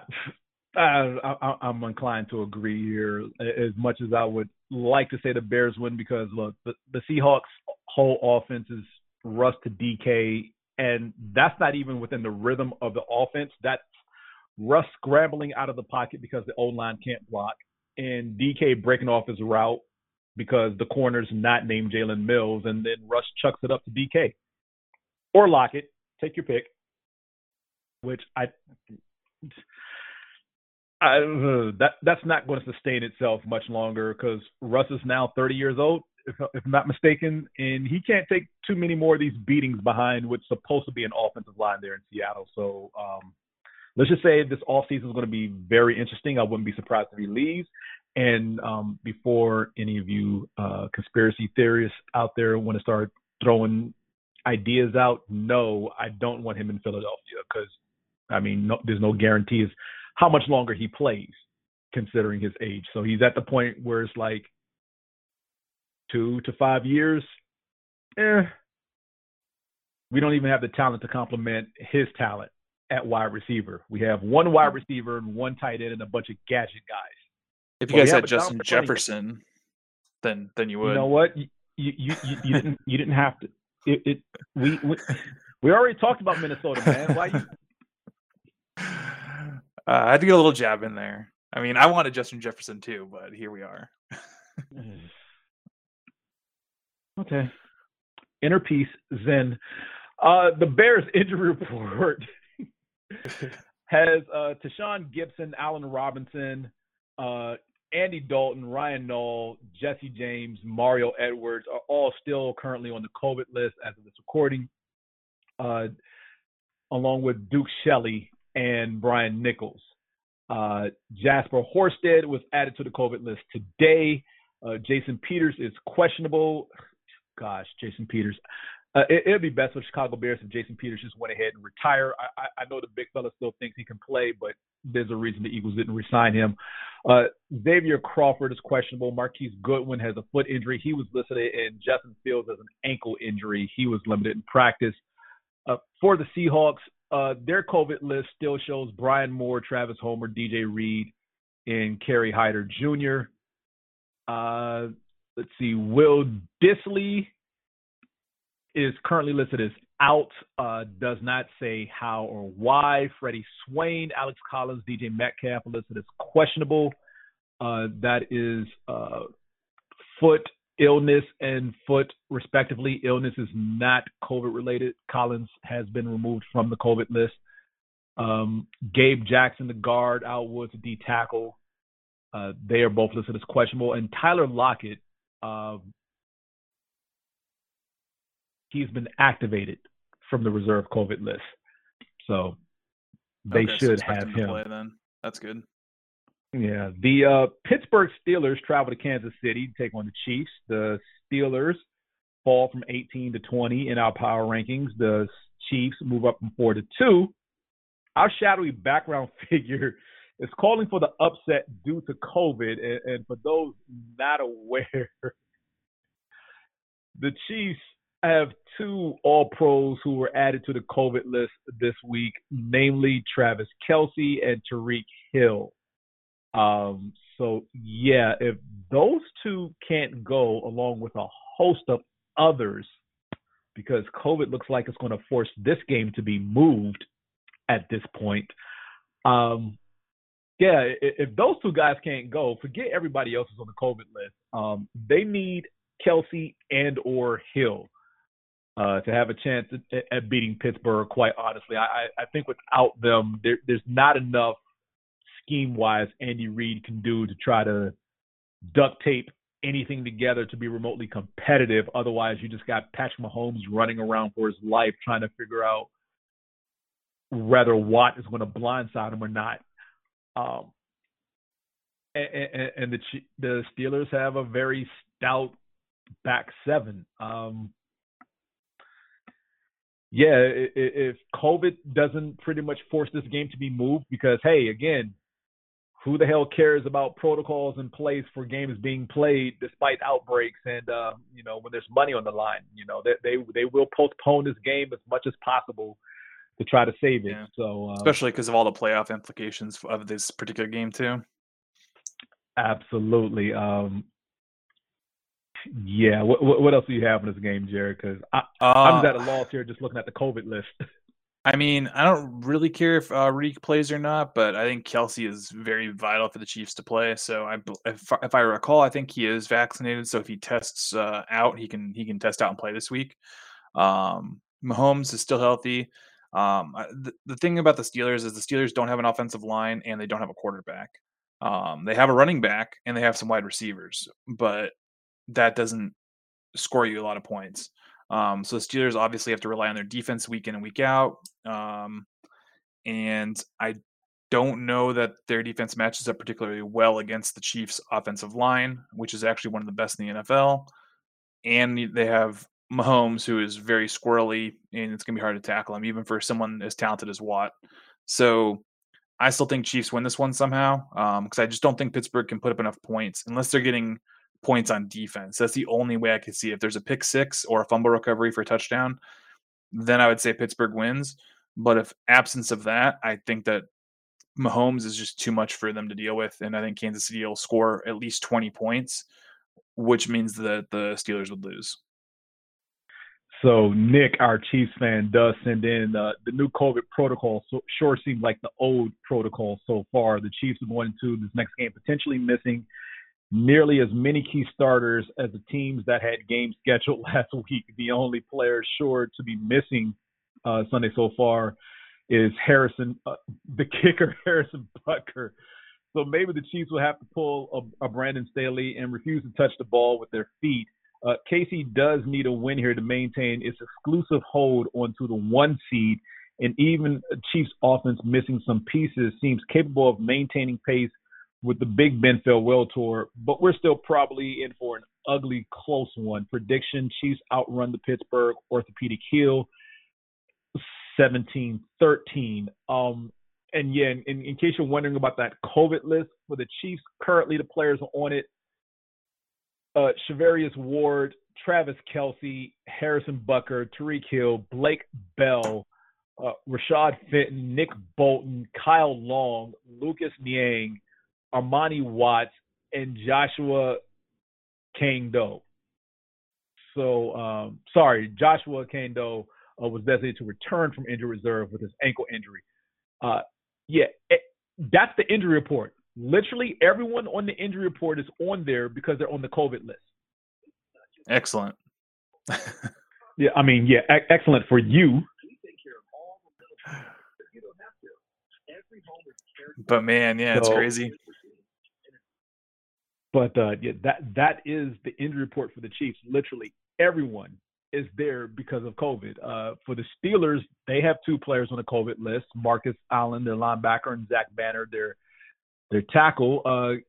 I, I'm inclined to agree here. As much as I would like to say the Bears win, because look, the, the Seahawks' whole offense is Russ to DK and that's not even within the rhythm of the offense. That's Russ scrambling out of the pocket because the O line can't block, and DK breaking off his route because the corner's not named Jalen Mills, and then Russ chucks it up to DK or Lockett. Take your pick. Which I, I that that's not going to sustain itself much longer because Russ is now 30 years old, if, if I'm not mistaken, and he can't take too many more of these beatings behind what's supposed to be an offensive line there in Seattle. So um, let's just say this offseason is going to be very interesting. I wouldn't be surprised if he leaves. And um, before any of you uh, conspiracy theorists out there want to start throwing ideas out, no, I don't want him in Philadelphia because, I mean, no, there's no guarantees how much longer he plays considering his age. So he's at the point where it's like two to five years. Eh, we don't even have the talent to complement his talent at wide receiver. We have one wide receiver and one tight end and a bunch of gadget guys. If you Well, guys had Justin. Jefferson, then then you would. You know what? You you you, you, you didn't you didn't have to. It, it we, we we already talked about Minnesota, man. Why you? Uh, I had to get a little jab in there. I mean, I wanted Justin Jefferson too, but here we are. Okay. Inner peace, Zen. Uh, the Bears [LAUGHS] injury report [LAUGHS] has uh, Tashaun Gipson, Allen Robinson, uh, Andy Dalton, Ryan Nall, Jesse James, Mario Edwards are all still currently on the COVID list as of this recording, uh, along with Duke Shelley and Brian Nichols. Uh, Jesper Horsted was added to the COVID list today. Uh, Jason Peters is questionable. Gosh, Jason Peters. Uh, it, it'd be best for Chicago Bears if Jason Peters just went ahead and retire. I, I, I know the big fella still thinks he can play, but there's a reason the Eagles didn't resign him. Uh, Xavier Crawford is questionable. Marquise Goodwin has a foot injury. He was listed, in Justin Fields has an ankle injury. He was limited in practice. Uh, for the Seahawks, uh, their COVID list still shows Brian Moore, Travis Homer, DJ Reed, and Kerry Hyder Jr. Uh, let's see, Will Dissly is currently listed as out. Uh, does not say how or why. Freddie Swain, Alex Collins, DJ Metcalf listed as questionable. Uh, that is uh, foot illness and foot respectively. Illness is not COVID related. Collins has been removed from the COVID list. Um, Gabe Jackson, the guard, Woods, the D tackle. Uh, they are both listed as questionable. And Tyler Lockett, uh, he's been activated from the reserve COVID list. So they Okay, should expect have him. play then. That's good. Yeah, the uh, Pittsburgh Steelers travel to Kansas City to take on the Chiefs. The Steelers fall from 18 to 20 in our power rankings. The Chiefs move up from four to two. Our shadowy background [LAUGHS] figure is calling for the upset due to COVID. And, and for those not aware, [LAUGHS] the Chiefs have two All Pros who were added to the COVID list this week, namely Travis Kelce and Tyreek Hill. Um, so yeah, if those two can't go along with a host of others, because COVID looks like it's going to force this game to be moved at this point. Um, yeah, if those two guys can't go, forget everybody else is on the COVID list. Um, they need Kelce and or Hill uh, to have a chance at, at beating Pittsburgh. Quite honestly, I, I, I think without them, there, there's not enough scheme wise Andy Reid can do to try to duct tape anything together to be remotely competitive. Otherwise, you just got Patrick Mahomes running around for his life trying to figure out whether Watt is going to blindside him or not. Um, and, and, the the Steelers have a very stout back seven. Um, yeah, if COVID doesn't pretty much force this game to be moved, because hey, again, who the hell cares about protocols in place for games being played despite outbreaks and uh, you know when there's money on the line? You know they they they will postpone this game as much as possible to try to save it. Yeah. So uh, Especially because of all the playoff implications of this particular game too. Absolutely. Um, Yeah. What, what else do you have in this game, Jared? Because Uh, I'm just at a loss here, just looking at the COVID list. [LAUGHS] I mean, I don't really care if uh, Reek plays or not, but I think Kelce is very vital for the Chiefs to play. So I, if, if I recall, I think he is vaccinated. So if he tests uh, out, he can he can test out and play this week. Um, Mahomes is still healthy. Um, the, the thing about the Steelers is the Steelers don't have an offensive line and they don't have a quarterback. Um, they have a running back and they have some wide receivers, but that doesn't score you a lot of points. Um, so the Steelers obviously have to rely on their defense week in and week out. Um, and I don't know that their defense matches up particularly well against the Chiefs' offensive line, which is actually one of the best in the NFL. And they have Mahomes, who is very squirrely, and it's going to be hard to tackle him, even for someone as talented as Watt. So I still think Chiefs win this one somehow because I just don't think Pittsburgh can put up enough points unless they're getting points on defense. That's the only way I could see. If there's a pick six or a fumble recovery for a touchdown, then I would say Pittsburgh wins. But if absence of that, I think that Mahomes is just too much for them to deal with, and I think Kansas City will score at least 20 points, which means that the Steelers would lose. So Nick, our Chiefs fan, does send in uh, the new COVID protocol. So sure seems like the old protocol so far. The Chiefs are going into this next game potentially missing nearly as many key starters as the teams that had games [LAUGHS] scheduled last week. The only player sure to be missing uh, Sunday so far is Harrison, uh, the [LAUGHS] kicker Harrison Butker. So maybe the Chiefs will have to pull a, a Brandon Staley and refuse to touch the ball with their feet. Uh, KC does need a win here to maintain its exclusive hold onto the one seed, and even Chiefs offense missing some pieces seems capable of maintaining pace with the Big Ben farewell tour, but we're still probably in for an ugly close one. Prediction Chiefs outrun the Pittsburgh Orthopedic Heel 17 13. Um, and yeah, in, in case you're wondering about that COVID list for the Chiefs, currently the players on it uh, Charvarius Ward, Travis Kelce, Harrison Butker, Tyreek Hill, Blake Bell, uh, Rashad Fenton, Nick Bolton, Kyle Long, Lucas Niang, Armani Watts, and Joshua Kaindoh. So, um, sorry, Joshua Kaindoh uh, was designated to return from injury reserve with his ankle injury. Uh, yeah, it, that's the injury report. Literally everyone on the injury report is on there because they're on the COVID list. Excellent. [LAUGHS] yeah, I mean, yeah, e- excellent for you. But man, yeah, it's So- crazy. But uh, yeah, that that is the injury report for the Chiefs. Literally everyone is there because of COVID. Uh, for the Steelers, they have two players on the COVID list: Marcus Allen, their linebacker, and Zach Banner, their their tackle. Uh,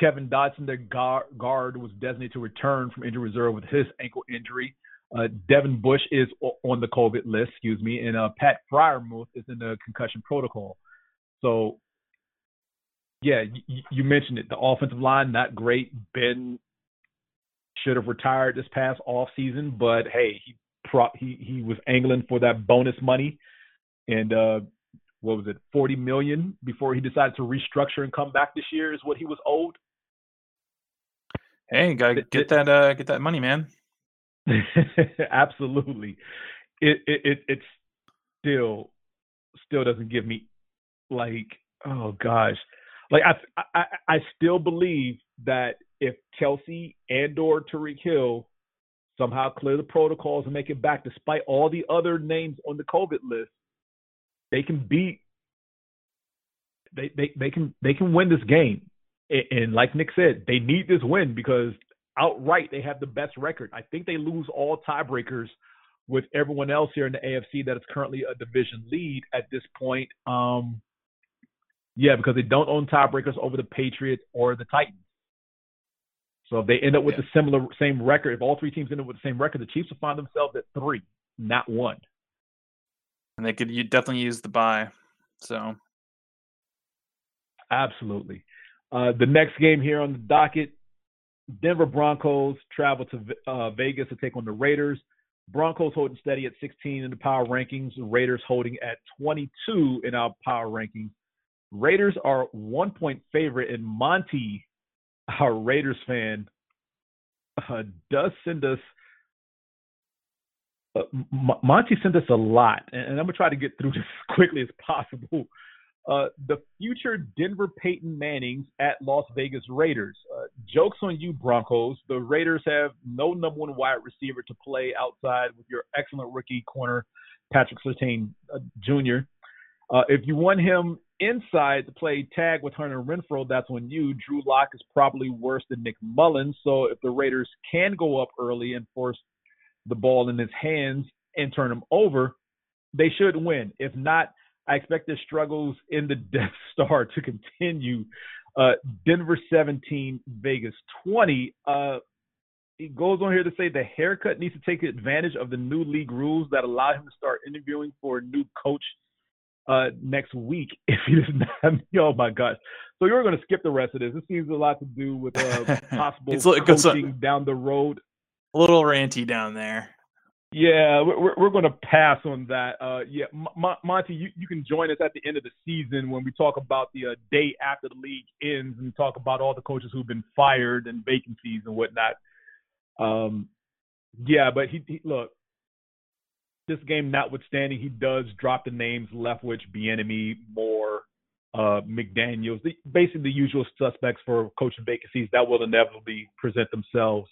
Kevin Dotson, their guard, was designated to return from injury reserve with his ankle injury. Uh, Devin Bush is on the COVID list, excuse me, and uh, Pat Freiermuth is in the concussion protocol. So, yeah, you, you mentioned it. The offensive line not great. Ben should have retired this past off season, but hey, he pro- he he was angling for that bonus money, and uh, what was it, forty million before he decided to restructure and come back this year is what he was owed. Hey, gotta Th- get that uh get that money, man. [LAUGHS] Absolutely, it, it it it still still doesn't give me like oh gosh, like I I I still believe that if Kelce and or Tyreek Hill somehow clear the protocols and make it back, despite all the other names on the COVID list, they can beat. They they they can they can win this game, and, and like Nick said, they need this win because outright they have the best record. I think they lose all tiebreakers with everyone else here in the AFC that is currently a division lead at this point. Um, yeah, because they don't own tiebreakers over the Patriots or the Titans. So if they end up with Yeah. the similar same record, if all three teams end up with the same record, the Chiefs will find themselves at three, not one. And they could you definitely use the buy. So Absolutely. Uh, the next game here on the docket, Denver Broncos travel to uh, Vegas to take on the Raiders. Broncos holding steady at 16 in the power rankings. Raiders holding at 22 in our power rankings. Raiders are one point favorite, and Monty, our Raiders fan, uh, does send us. Uh, Monty sent us a lot, and, I'm gonna try to get through [LAUGHS] this as quickly as possible. Uh, the future Denver Peyton Mannings at Las Vegas Raiders. Uh, jokes on you, Broncos. The Raiders have no number one wide receiver to play outside with your excellent rookie corner, Patrick Surtain uh, Jr. Uh, if you want him inside to play tag with Hunter Renfrow, that's when you. Drew Lock is probably worse than Nick Mullens. So if the Raiders can go up early and force the ball in his hands and turn him over, they should win. If not, I expect their struggles in the [LAUGHS] Death Star to continue. Uh, Denver 17, Vegas 20. Uh, he goes on here to say the haircut needs to take advantage of the new league rules that allow him to start interviewing for a new coach uh, next week [LAUGHS] if he does not. oh my gosh! So you're going to skip the rest of this. This seems a lot to do with uh, [LAUGHS] possible It's like- coaching it's down the road. A little ranty down there. Yeah, we're we're going to pass on that. Uh, yeah, M- Monty, you, you can join us at the end of the season when we talk about the uh, day after the league ends and talk about all the coaches who've been fired and vacancies and whatnot. Um, yeah, but he, he look. This game notwithstanding, he does drop the names Leftwich, Bieniemy, Moore, uh, McDaniel's, the, basically the usual suspects for coaching vacancies that will inevitably present themselves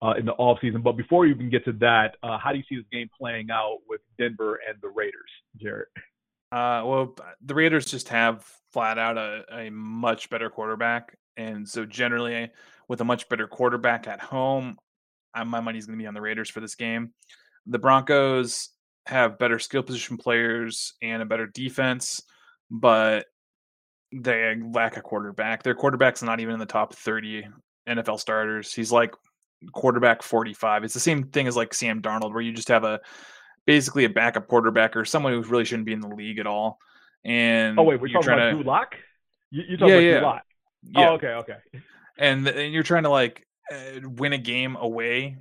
uh, in the offseason. But before you even get to that, uh, how do you see this game playing out with Denver and the Raiders, Jared? Uh, well, the Raiders just have flat out a, a much better quarterback, and so generally, with a much better quarterback at home, my money's going to be on the Raiders for this game. The Broncos have better skill position players and a better defense, but they lack a quarterback. Their quarterback's not even in the top 30 NFL starters. He's like quarterback 45. It's the same thing as like Sam Darnold, where you just have a basically a backup quarterback or someone who really shouldn't be in the league at all. And Oh wait, we're you're talking about Drew to, Lock. You, you're talking Yeah, about yeah. Drew Lock. yeah, Oh, okay, okay. and, and you're trying to like uh, win a game away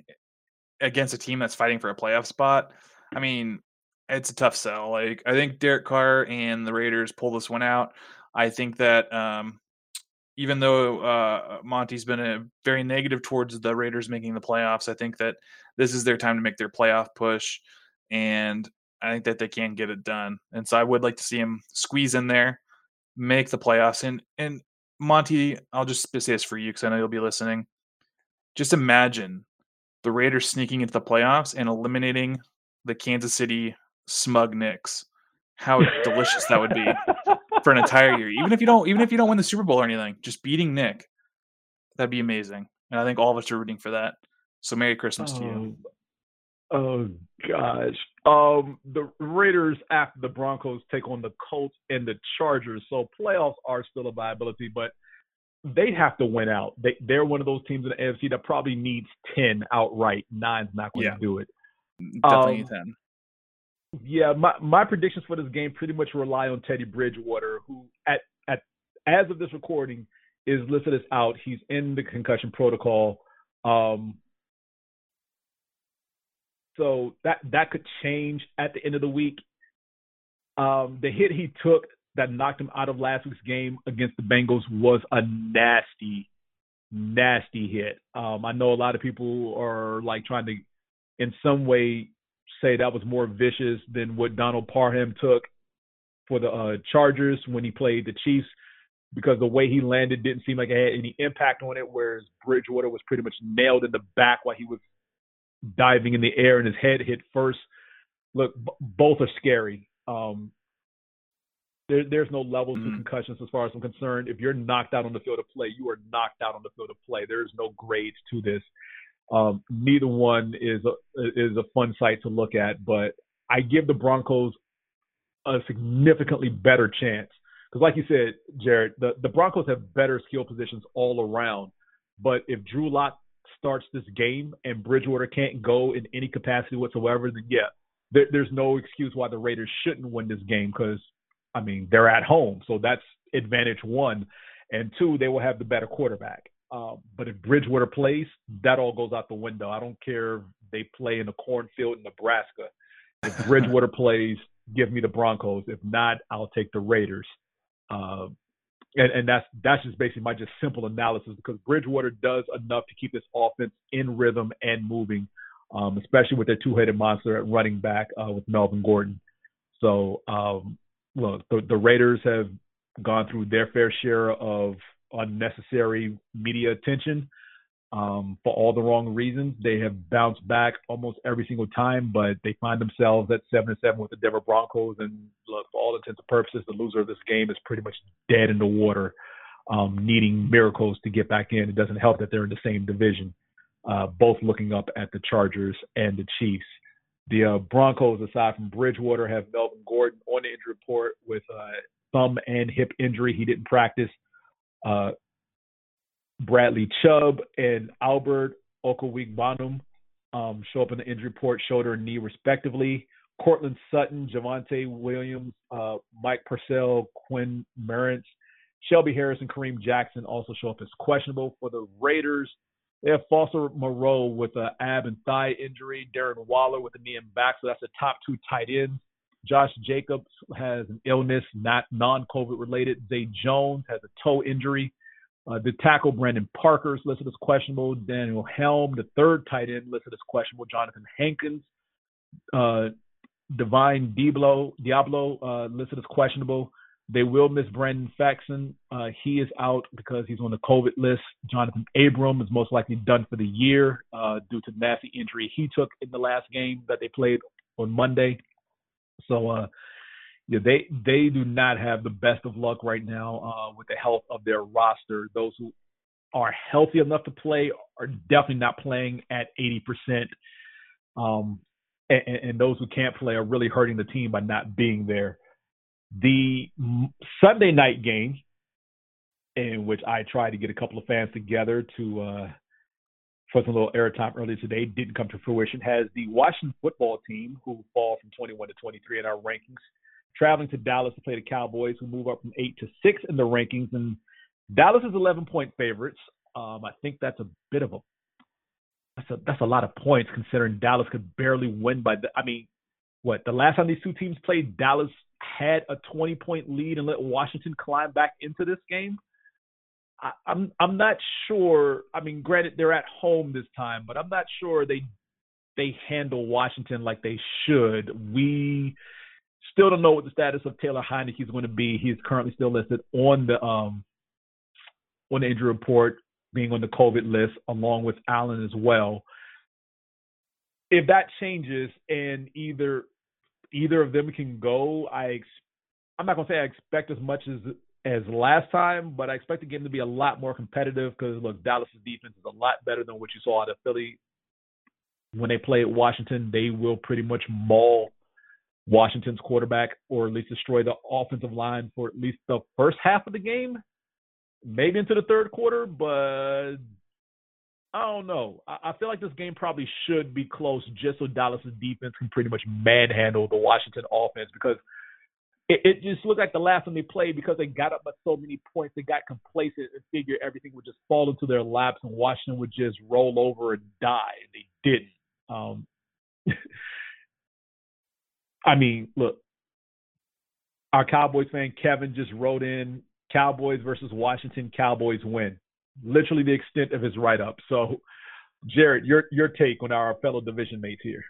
against a team that's fighting for a playoff spot. I mean, it's a tough sell. Like I think Derek Carr and the Raiders pull this one out. I think that um, even though uh, Monty's been a very negative towards the Raiders making the playoffs, I think that this is their time to make their playoff push, and I think that they can get it done. And so I would like to see him squeeze in there, make the playoffs. And and Monty, I'll just say this for you because I know you'll be listening. Just imagine the Raiders sneaking into the playoffs and eliminating the Kansas City Smug Knicks. How delicious that would be [LAUGHS] for an entire year. Even if you don't, even if you don't win the Super Bowl or anything, just beating Nick, that'd be amazing. And I think all of us are rooting for that. So Merry Christmas to you. Oh, oh gosh. Um, the Raiders after the Broncos take on the Colts and the Chargers, so playoffs are still a viability, but they have to win out. They they're one of those teams in the AFC that probably needs ten outright. Nine's not going Yeah. to do it. Definitely um, Ethan. Yeah, my my predictions for this game pretty much rely on Teddy Bridgewater, who at at as of this recording is listed as out. He's in the concussion protocol. Um, so that that could change at the end of the week. Um, the hit he took that knocked him out of last week's game against the Bengals was a nasty, nasty hit. Um, I know a lot of people are like trying to, in some way, say that was more vicious than what Donald Parham took for the uh, Chargers when he played the Chiefs, because the way he landed didn't seem like it had any impact on it, whereas Bridgewater was pretty much nailed in the back while he was diving in the air and his head hit first. Look, b- both are scary. Um, there, there's no levels to Mhm. concussions as far as I'm concerned. If you're knocked out on the field of play, you are knocked out on the field of play. There's no grades to this. Um, neither one is a, is a fun sight to look at, but I give the Broncos a significantly better chance because, like you said, Jared, the, the Broncos have better skill positions all around. But if Drew Lock starts this game and Bridgewater can't go in any capacity whatsoever, then yeah, there, there's no excuse why the Raiders shouldn't win this game because, I mean, they're at home, so that's advantage one, and two, they will have the better quarterback. Um, but if Bridgewater plays, that all goes out the window. I don't care if they play in the cornfield in Nebraska. If [LAUGHS] Bridgewater plays, give me the Broncos. If not, I'll take the Raiders. Uh, and, and that's that's just basically my just simple analysis because Bridgewater does enough to keep this offense in rhythm and moving, um, especially with their two-headed monster at running back uh, with Melvin Gordon. So, um, look, the, the Raiders have gone through their fair share of unnecessary media attention um, for all the wrong reasons. They have bounced back almost every single time, but they find themselves at seven and seven with the Denver Broncos. And look, for all intents and purposes, the loser of this game is pretty much dead in the water, um, needing miracles to get back in. It doesn't help that they're in the same division, uh, both looking up at the Chargers and the Chiefs. The uh, Broncos, aside from Bridgewater, have Melvin Gordon on the injury report with uh, thumb and hip injury. He didn't practice. Uh, Bradley Chubb and Albert Okwuegbunam um, show up in the injury report, shoulder and knee, respectively. Courtland Sutton, Javonte Williams, uh, Mike Purcell, Quinn Meinerz, Shelby Harris, and Kareem Jackson also show up as questionable for the Raiders. They have Foster Moreau with an ab and thigh injury, Darren Waller with a knee and back, so that's the top two tight ends. Josh Jacobs has an illness, not non-COVID related. Zay Jones has a toe injury. Uh, the tackle Brandon Parker is listed as questionable. Daniel Helm, the third tight end, listed as questionable. Jonathan Hankins, uh, Divine Deablo, Deablo uh, listed as questionable. They will miss Brandon Facyson. Uh, he is out because he's on the COVID list. Jonathan Abram is most likely done for the year uh, due to the nasty injury he took in the last game that they played on Monday. So uh, yeah, they they do not have the best of luck right now uh, with the health of their roster. Those who are healthy enough to play are definitely not playing at 80%. Um, and, and, those who can't play are really hurting the team by not being there. The Sunday night game, in which I tried to get a couple of fans together to uh, for some little airtime earlier today, didn't come to fruition, has the Washington football team, who fall from 21 to 23 in our rankings, traveling to Dallas to play the Cowboys, who move up from eight to six in the rankings. And Dallas is 11 point favorites. Um, I think that's a bit of a that's a that's a lot of points considering Dallas could barely win by the. I mean, what the last time these two teams played, Dallas had a 20 point lead and let Washington climb back into this game. I, I'm I'm not sure. I mean, granted they're at home this time, but I'm not sure they they handle Washington like they should. We Still don't know what the status of Taylor Heinicke is going to be. He's currently still listed on the um on the injury report, being on the COVID list, along with Allen as well. If that changes and either either of them can go, I ex- I'm not gonna say I expect as much as as last time, but I expect the game to be a lot more competitive because look, Dallas' defense is a lot better than what you saw out of Philly when they played Washington. They will pretty much maul Washington's quarterback or at least destroy the offensive line for at least the first half of the game, maybe into the third quarter, but I don't know. I, feel like this game probably should be close just so Dallas' defense can pretty much manhandle the Washington offense because it, it just looked like the last time they played because they got up by so many points, they got complacent and figured everything would just fall into their laps and Washington would just roll over and die. And they didn't. Um, [LAUGHS] I mean, look, our Cowboys fan Kevin just wrote in Cowboys versus Washington. Cowboys win. Literally the extent of his write up. So, Jared, your your take on our fellow division mates here.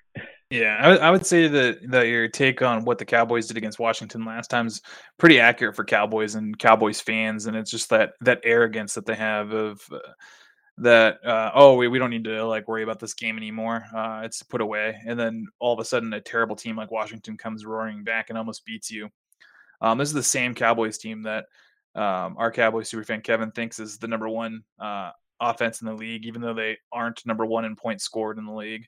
Yeah, I, I would say that that your take on what the Cowboys did against Washington last time is pretty accurate for Cowboys and Cowboys fans, and it's just that that arrogance that they have of. Uh, that uh, oh we, we don't need to like worry about this game anymore uh, it's put away and then all of a sudden a terrible team like washington comes roaring back and almost beats you um, this is the same cowboys team that um, our cowboys superfan kevin thinks is the number one uh, offense in the league even though they aren't number one in points scored in the league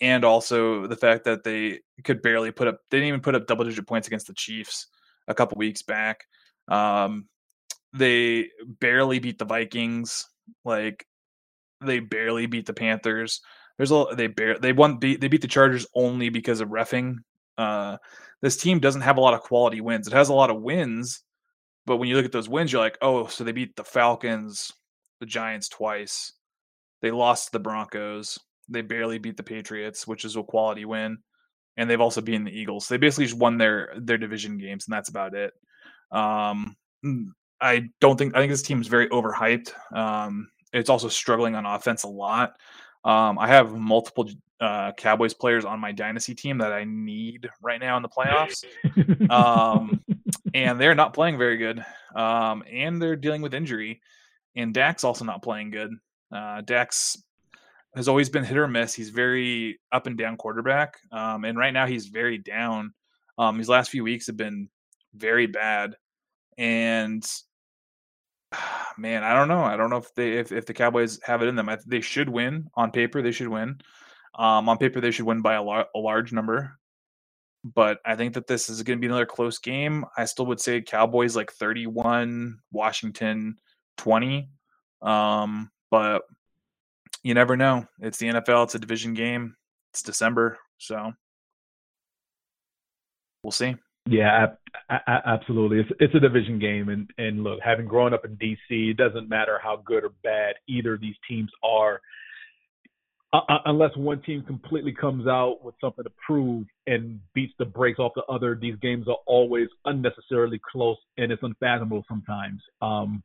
and also the fact that they could barely put up they didn't even put up double digit points against the chiefs a couple weeks back um, they barely beat the vikings like they barely beat the Panthers. There's a they bear they won beat they beat the Chargers only because of refing. Uh, this team doesn't have a lot of quality wins. It has a lot of wins, but when you look at those wins, you're like, oh, so they beat the Falcons, the Giants twice. They lost the Broncos. They barely beat the Patriots, which is a quality win, and they've also beaten the Eagles. So they basically just won their their division games, and that's about it. Um, I don't think I think this team is very overhyped. Um, it's also struggling on offense a lot. Um, I have multiple uh, Cowboys players on my dynasty team that I need right now in the playoffs, [LAUGHS] um, and they're not playing very good. Um, and they're dealing with injury, and Dak's also not playing good. Uh, Dak's has always been hit or miss. He's very up and down quarterback, um, and right now he's very down. Um, these last few weeks have been very bad, and [SIGHS] man, I don't know. I don't know if they if, if the Cowboys have it in them. I, they should win on paper. They should win. Um, on paper, they should win by a, lar- a large number. But I think that this is going to be another close game. I still would say Cowboys like 31, Washington 20. Um, but you never know. It's the NFL. It's a division game. It's December, so we'll see. Yeah, absolutely. It's it's a division game, and and look, having grown up in DC, it doesn't matter how good or bad either of these teams are, uh, unless one team completely comes out with something to prove and beats the brakes off the other. These games are always unnecessarily close, and it's unfathomable sometimes. Um,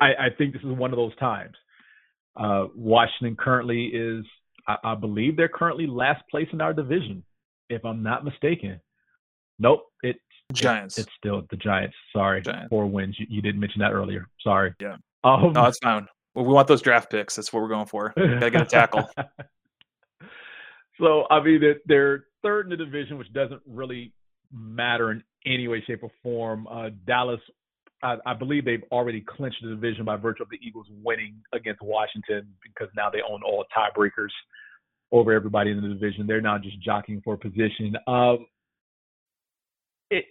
I, I think this is one of those times. Uh, Washington currently is, I, I believe, they're currently last place in our division if I'm not mistaken. Nope, it's Giants. It's, it's still the Giants. Sorry, Giants. four wins. You, you, didn't mention that earlier. Sorry. Yeah. Um, no, that's fine. Well, we want those draft picks. That's what we're going for. Gotta get a tackle. [LAUGHS] so I mean, they're third in the division, which doesn't really matter in any way, shape, or form. Uh, Dallas, I, I, believe they've already clinched the division by virtue of the Eagles winning against Washington because now they own all tiebreakers over everybody in the division. They're now just jockeying for position. Um, it,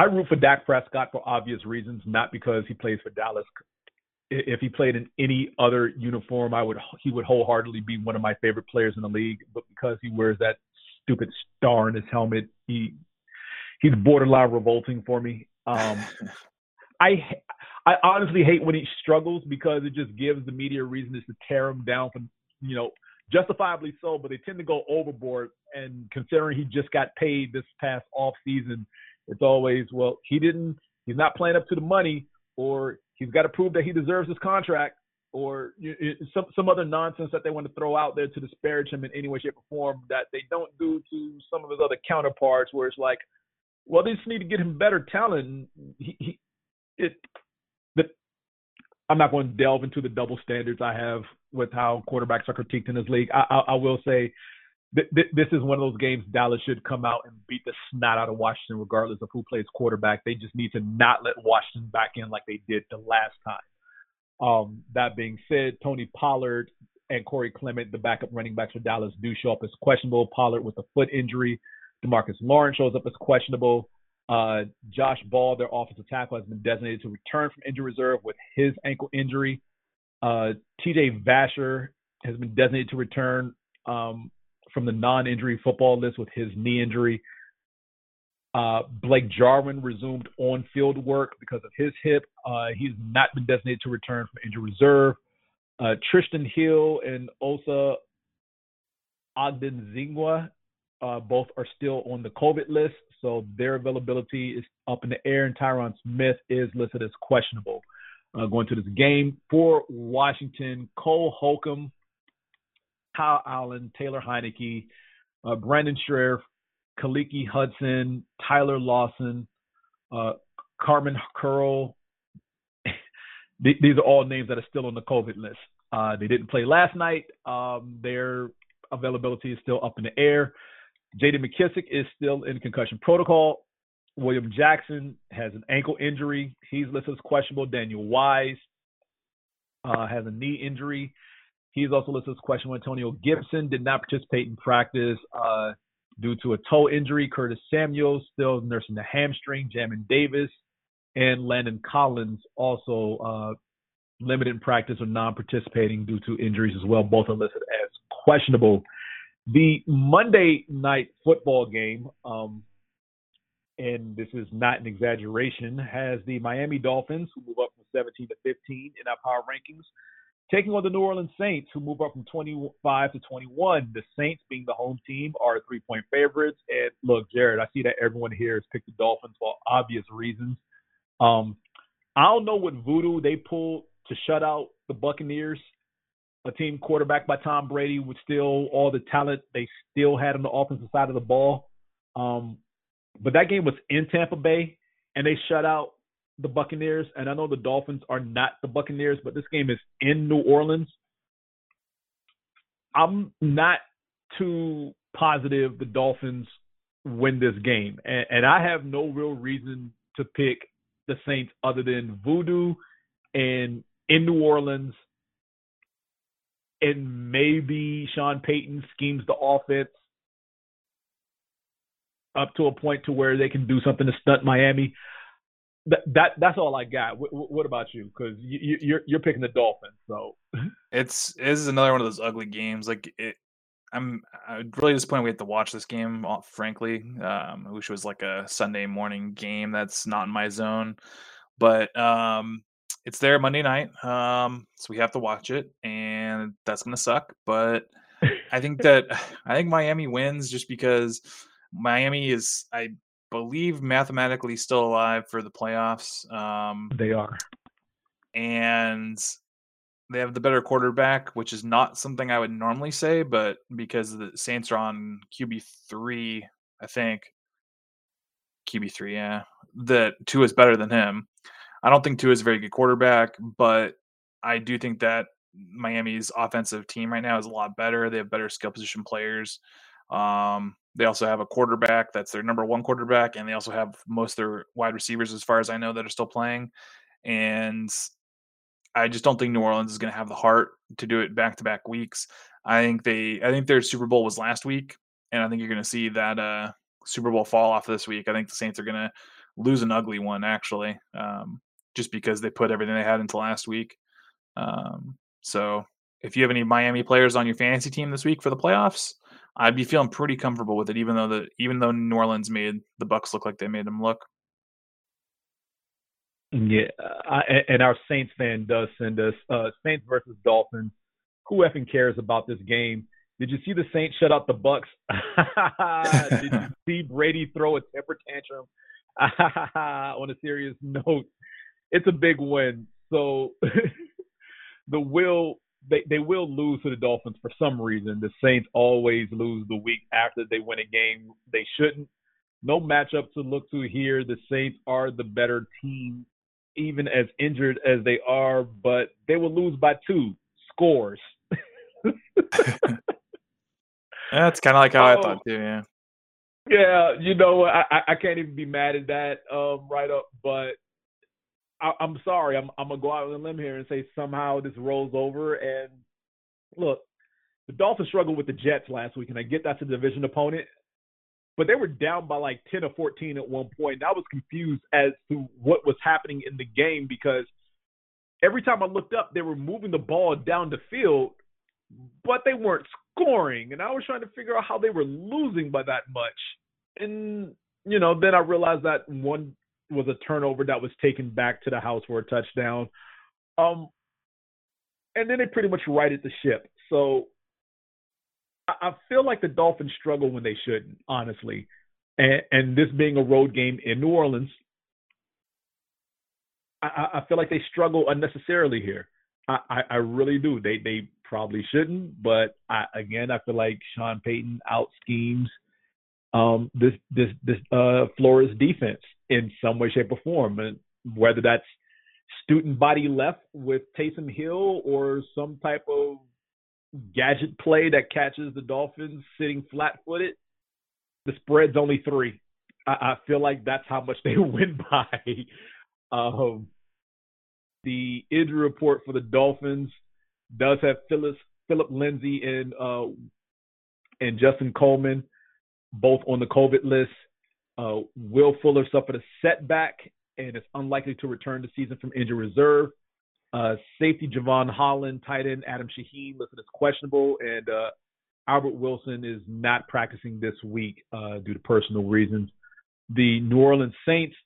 I root for Dak Prescott for obvious reasons, not because he plays for Dallas. If he played in any other uniform, I would he would wholeheartedly be one of my favorite players in the league. But because he wears that stupid star in his helmet, he he's borderline revolting for me. Um, [LAUGHS] I I honestly hate when he struggles because it just gives the media a reason to tear him down from you know justifiably so, but they tend to go overboard. And considering he just got paid this past off season, it's always well he didn't he's not playing up to the money, or he's got to prove that he deserves his contract, or some some other nonsense that they want to throw out there to disparage him in any way, shape, or form that they don't do to some of his other counterparts, where it's like, well, they just need to get him better talent. He, he it I'm not going to delve into the double standards I have with how quarterbacks are critiqued in this league. I, I, I will say th- th- this is one of those games Dallas should come out and beat the snot out of Washington, regardless of who plays quarterback. They just need to not let Washington back in like they did the last time. Um, that being said, Tony Pollard and Corey Clement, the backup running backs for Dallas, do show up as questionable. Pollard with a foot injury. Demarcus Lawrence shows up as questionable. Uh, Josh Ball, their offensive tackle, has been designated to return from injury reserve with his ankle injury. Uh, TJ Vasher has been designated to return um, from the non-injury football list with his knee injury. Uh, Blake Jarwin resumed on-field work because of his hip. Uh, he's not been designated to return from injury reserve. Uh, Trysten Hill and Osa Odighizuwa uh, both are still on the COVID list so their availability is up in the air, and Tyron Smith is listed as questionable uh, going to this game. For Washington, Cole Holcomb, Kyle Allen, Taylor Heinicke, uh, Brandon Scherff, Khaleke Hudson, Tyler Larsen, uh, Kamren Curl. [LAUGHS] These are all names that are still on the COVID list. Uh, they didn't play last night. Um, their availability is still up in the air. J.D. McKissic is still in concussion protocol. William Jackson has an ankle injury. He's listed as questionable. Daniel Wise uh, has a knee injury. He's also listed as questionable. Antonio Gibson did not participate in practice uh, due to a toe injury. Curtis Samuels still nursing the hamstring. Jamin Davis and Landon Collins also uh, limited in practice or non-participating due to injuries as well. Both are listed as questionable. The Monday night football game, um, and this is not an exaggeration, has the Miami Dolphins, who move up from 17 to 15 in our power rankings, taking on the New Orleans Saints, who move up from 25 to 21. The Saints, being the home team, are three point favorites. And look, Jared, I see that everyone here has picked the Dolphins for obvious reasons. Um, I don't know what voodoo they pulled to shut out the Buccaneers, a team quarterbacked by Tom Brady with still all the talent they still had on the offensive side of the ball. Um, but that game was in Tampa Bay, and they shut out the Buccaneers. And I know the Dolphins are not the Buccaneers, but this game is in New Orleans. I'm not too positive the Dolphins win this game, and, and I have no real reason to pick the Saints other than voodoo and in New Orleans, and maybe Sean Payton schemes the offense up to a point to where they can do something to stunt Miami. That, that that's all I got. What, about you? Because you, you're you're picking the Dolphins, so [LAUGHS] it's it is another one of those ugly games. Like it, I'm, I'm really disappointed we have to watch this game. uh, Frankly, um, I wish it was like a Sunday morning game. That's not in my zone, but um, it's there Monday night, um, so we have to watch it, and that's gonna suck. But I think that [SIGHS] I think Miami wins just because Miami is, I believe, mathematically still alive for the playoffs. Um, they are, and they have the better quarterback, which is not something I would normally say, but because the Saints are on QB three, I think QB three, yeah, that two is better than him. I don't think two is a very good quarterback, but I do think that Miami's offensive team right now is a lot better. They have better skill position players. Um, they also have a quarterback that's their number one quarterback, and they also have most of their wide receivers, as far as I know, that are still playing. And I just don't think New Orleans is going to have the heart to do it back to back weeks. I think they, I think their Super Bowl was last week, and I think you're going to see that uh, Super Bowl fall off this week. I think the Saints are going to lose an ugly one, actually. Um, just because they put everything they had into last week. Um, so if you have any Miami players on your fantasy team this week for the playoffs, I'd be feeling pretty comfortable with it, even though the even though New Orleans made the Bucks look like they made them look. Yeah, I, and our Saints fan does send us uh, Saints versus Dolphins. Who effing cares about this game? Did you see the Saints shut out the Bucks? [LAUGHS] Did you [LAUGHS] see Brady throw a temper tantrum? [LAUGHS] On a serious note, it's a big win. So the will they, they will lose to the Dolphins for some reason. The Saints always lose the week after they win a game. They shouldn't. No matchup to look to here. The Saints are the better team, even as injured as they are, but they will lose by two scores. [LAUGHS] That's kind of like how oh, I thought too. Yeah. Yeah, you know, I I can't even be mad at that um, right up, but I, am sorry. I'm I'm gonna go out on a limb here and say somehow this rolls over. And look, the Dolphins struggled with the Jets last week, and I get that's a division opponent, but they were down by like 10 or 14 at one point. And I was confused as to what was happening in the game because every time I looked up, they were moving the ball down the field, but they weren't scoring. And I was trying to figure out how they were losing by that much. And you know, then I realized that one was a turnover that was taken back to the house for a touchdown. Um, and then they pretty much righted the ship. So I, I feel like the Dolphins struggle when they shouldn't, honestly. And, and this being a road game in New Orleans, I, I feel like they struggle unnecessarily here. I, I, I really do. They they probably shouldn't, but I, again, I feel like Sean Payton out schemes um, this this this uh, Flores defense in some way, shape, or form, and whether that's student body left with Taysom Hill or some type of gadget play that catches the Dolphins sitting flat-footed. The spread's only three. I, I feel like that's how much they [LAUGHS] win by. um, the injury report for the Dolphins does have Phyllis, Phillip Lindsay and uh, and Justin Coleman both on the COVID list. Uh, Will Fuller suffered a setback and is unlikely to return to season from injury reserve. Uh, safety Jevon Holland, tight end Adam Shaheen listed as questionable, and uh, Albert Wilson is not practicing this week uh, due to personal reasons. The New Orleans Saints,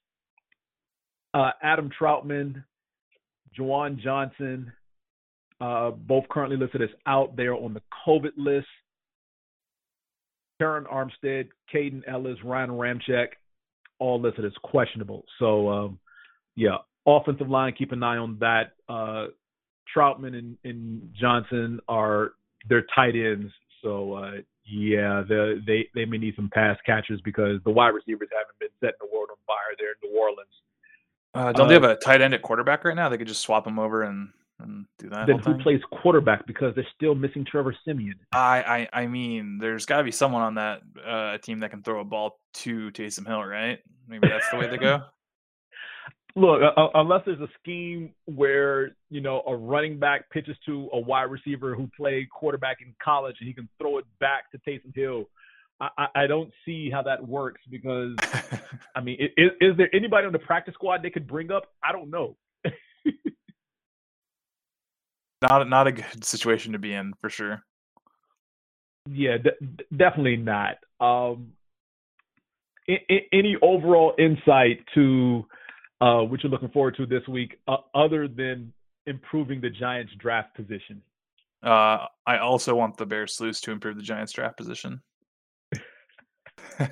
uh, Adam Trautman, Juwan Johnson, uh, both currently listed as out there on the COVID list. Terron Armstead, Kaden Elliss, Ryan Ramczyk, all listed as questionable. So, um, yeah, offensive line, keep an eye on that. Uh, Trautman and, and, Johnson are their tight ends. So, uh, yeah, the, they they may need some pass catchers because the wide receivers haven't been setting the world on fire there in New Orleans. Uh, don't they have a tight end at quarterback right now? They could just swap them over and and do that. Then who plays quarterback because they're still missing Trevor Siemian? I I, I mean, there's got to be someone on that uh, team that can throw a ball to Taysom Hill, right? Maybe that's the way to go. [LAUGHS] Look, uh, unless there's a scheme where you know a running back pitches to a wide receiver who played quarterback in college and he can throw it back to Taysom Hill, I, I don't see how that works because [LAUGHS] I mean, is, is there anybody on the practice squad they could bring up? I don't know. [LAUGHS] not not a good [LAUGHS] situation to be in for sure. Yeah, d- definitely not. Um, I- I- any overall insight to uh, what you're looking forward to this week, uh, other than improving the Giants' draft position? Uh, I also want the Bears sleuths to improve the Giants' draft position. [LAUGHS] uh,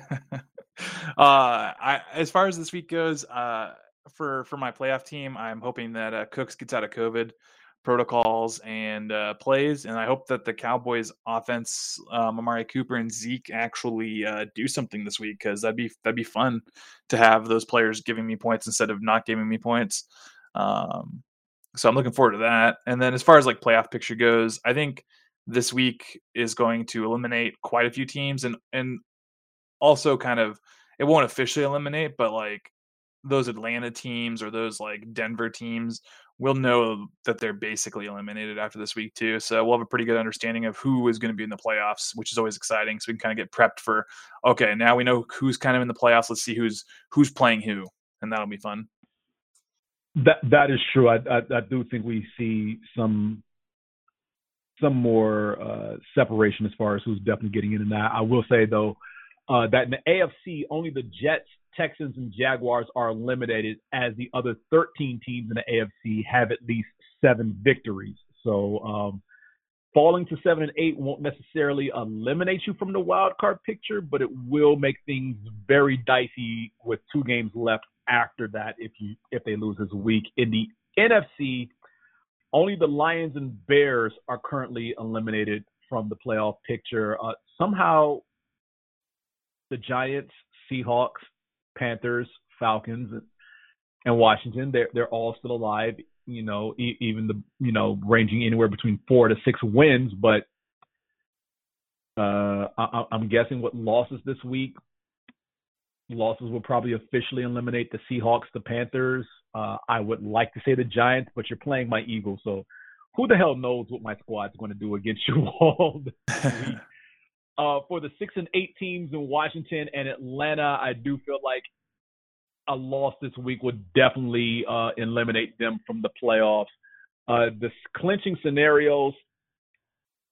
I, as far as this week goes, uh, for for my playoff team, I'm hoping that uh, Cooks gets out of COVID protocols and uh, plays. And I hope that the Cowboys offense, um, Amari Cooper and Zeke actually uh, do something this week because that'd be that'd be fun to have those players giving me points instead of not giving me points. Um, so I'm looking forward to that. And then as far as like playoff picture goes, I think this week is going to eliminate quite a few teams and and also kind of it won't officially eliminate, but like those Atlanta teams or those like Denver teams we'll know that they're basically eliminated after this week too. So we'll have a pretty good understanding of who is going to be in the playoffs, which is always exciting. So we can kind of get prepped for okay, now we know who's kind of in the playoffs. Let's see who's who's playing who, and that'll be fun. That that is true. I I, I do think we see some some more uh, separation as far as who's definitely getting in and out. I will say though uh, that in the AFC, only the Jets Texans and Jaguars are eliminated as the other 13 teams in the AFC have at least seven victories. So um, falling to seven and eight won't necessarily eliminate you from the wild card picture, but it will make things very dicey with two games left after that if you if they lose this week. In the NFC, only the Lions and Bears are currently eliminated from the playoff picture. Uh, somehow, the Giants, Seahawks, Panthers, Falcons, and Washington. They're they're all still alive. You know, e- even the you know ranging anywhere between four to six wins. But uh, I, I'm guessing what losses this week, losses will probably officially eliminate the Seahawks, the Panthers. Uh, I would like to say the Giants, but you're playing my Eagles, so who the hell knows what my squad's going to do against you [LAUGHS] all this week. Uh, for the six and eight teams in Washington and Atlanta, I do feel like a loss this week would definitely uh, eliminate them from the playoffs. Uh, the clinching scenarios,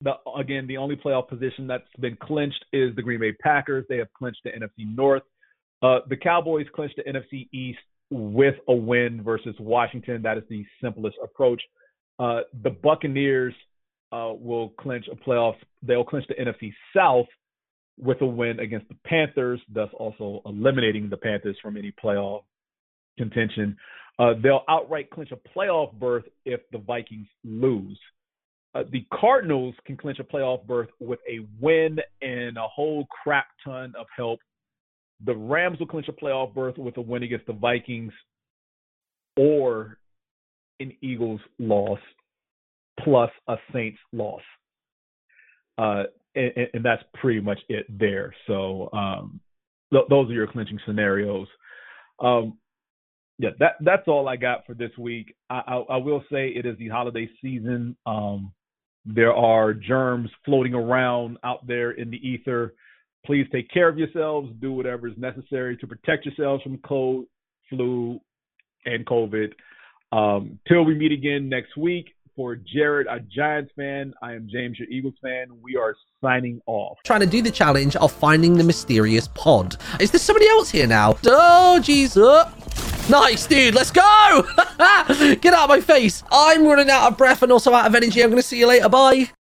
the, again, the only playoff position that's been clinched is the Green Bay Packers. They have clinched the NFC North. Uh, the Cowboys clinched the NFC East with a win versus Washington. That is the simplest approach. Uh, the Buccaneers uh, will clinch a playoff. They'll clinch the NFC South with a win against the Panthers, thus also eliminating the Panthers from any playoff contention. Uh, they'll outright clinch a playoff berth if the Vikings lose. Uh, the Cardinals can clinch a playoff berth with a win and a whole crap ton of help. The Rams will clinch a playoff berth with a win against the Vikings or an Eagles loss plus a Saints loss. Uh, and, and, that's pretty much it there. So um, th- those are your clinching scenarios. Um, yeah, that that's all I got for this week. I, I, I will say it is the holiday season. Um, there are germs floating around out there in the ether. Please take care of yourselves. Do whatever is necessary to protect yourselves from cold, flu, and COVID. Um, till we meet again next week, for Jared, a Giants fan. I am James, your Eagles fan. We are signing off. Trying to do the challenge of finding the mysterious pod. Is there somebody else here now? Oh, Jesus. Nice, dude. Let's go. [LAUGHS] Get out of my face. I'm running out of breath and also out of energy. I'm going to see you later. Bye.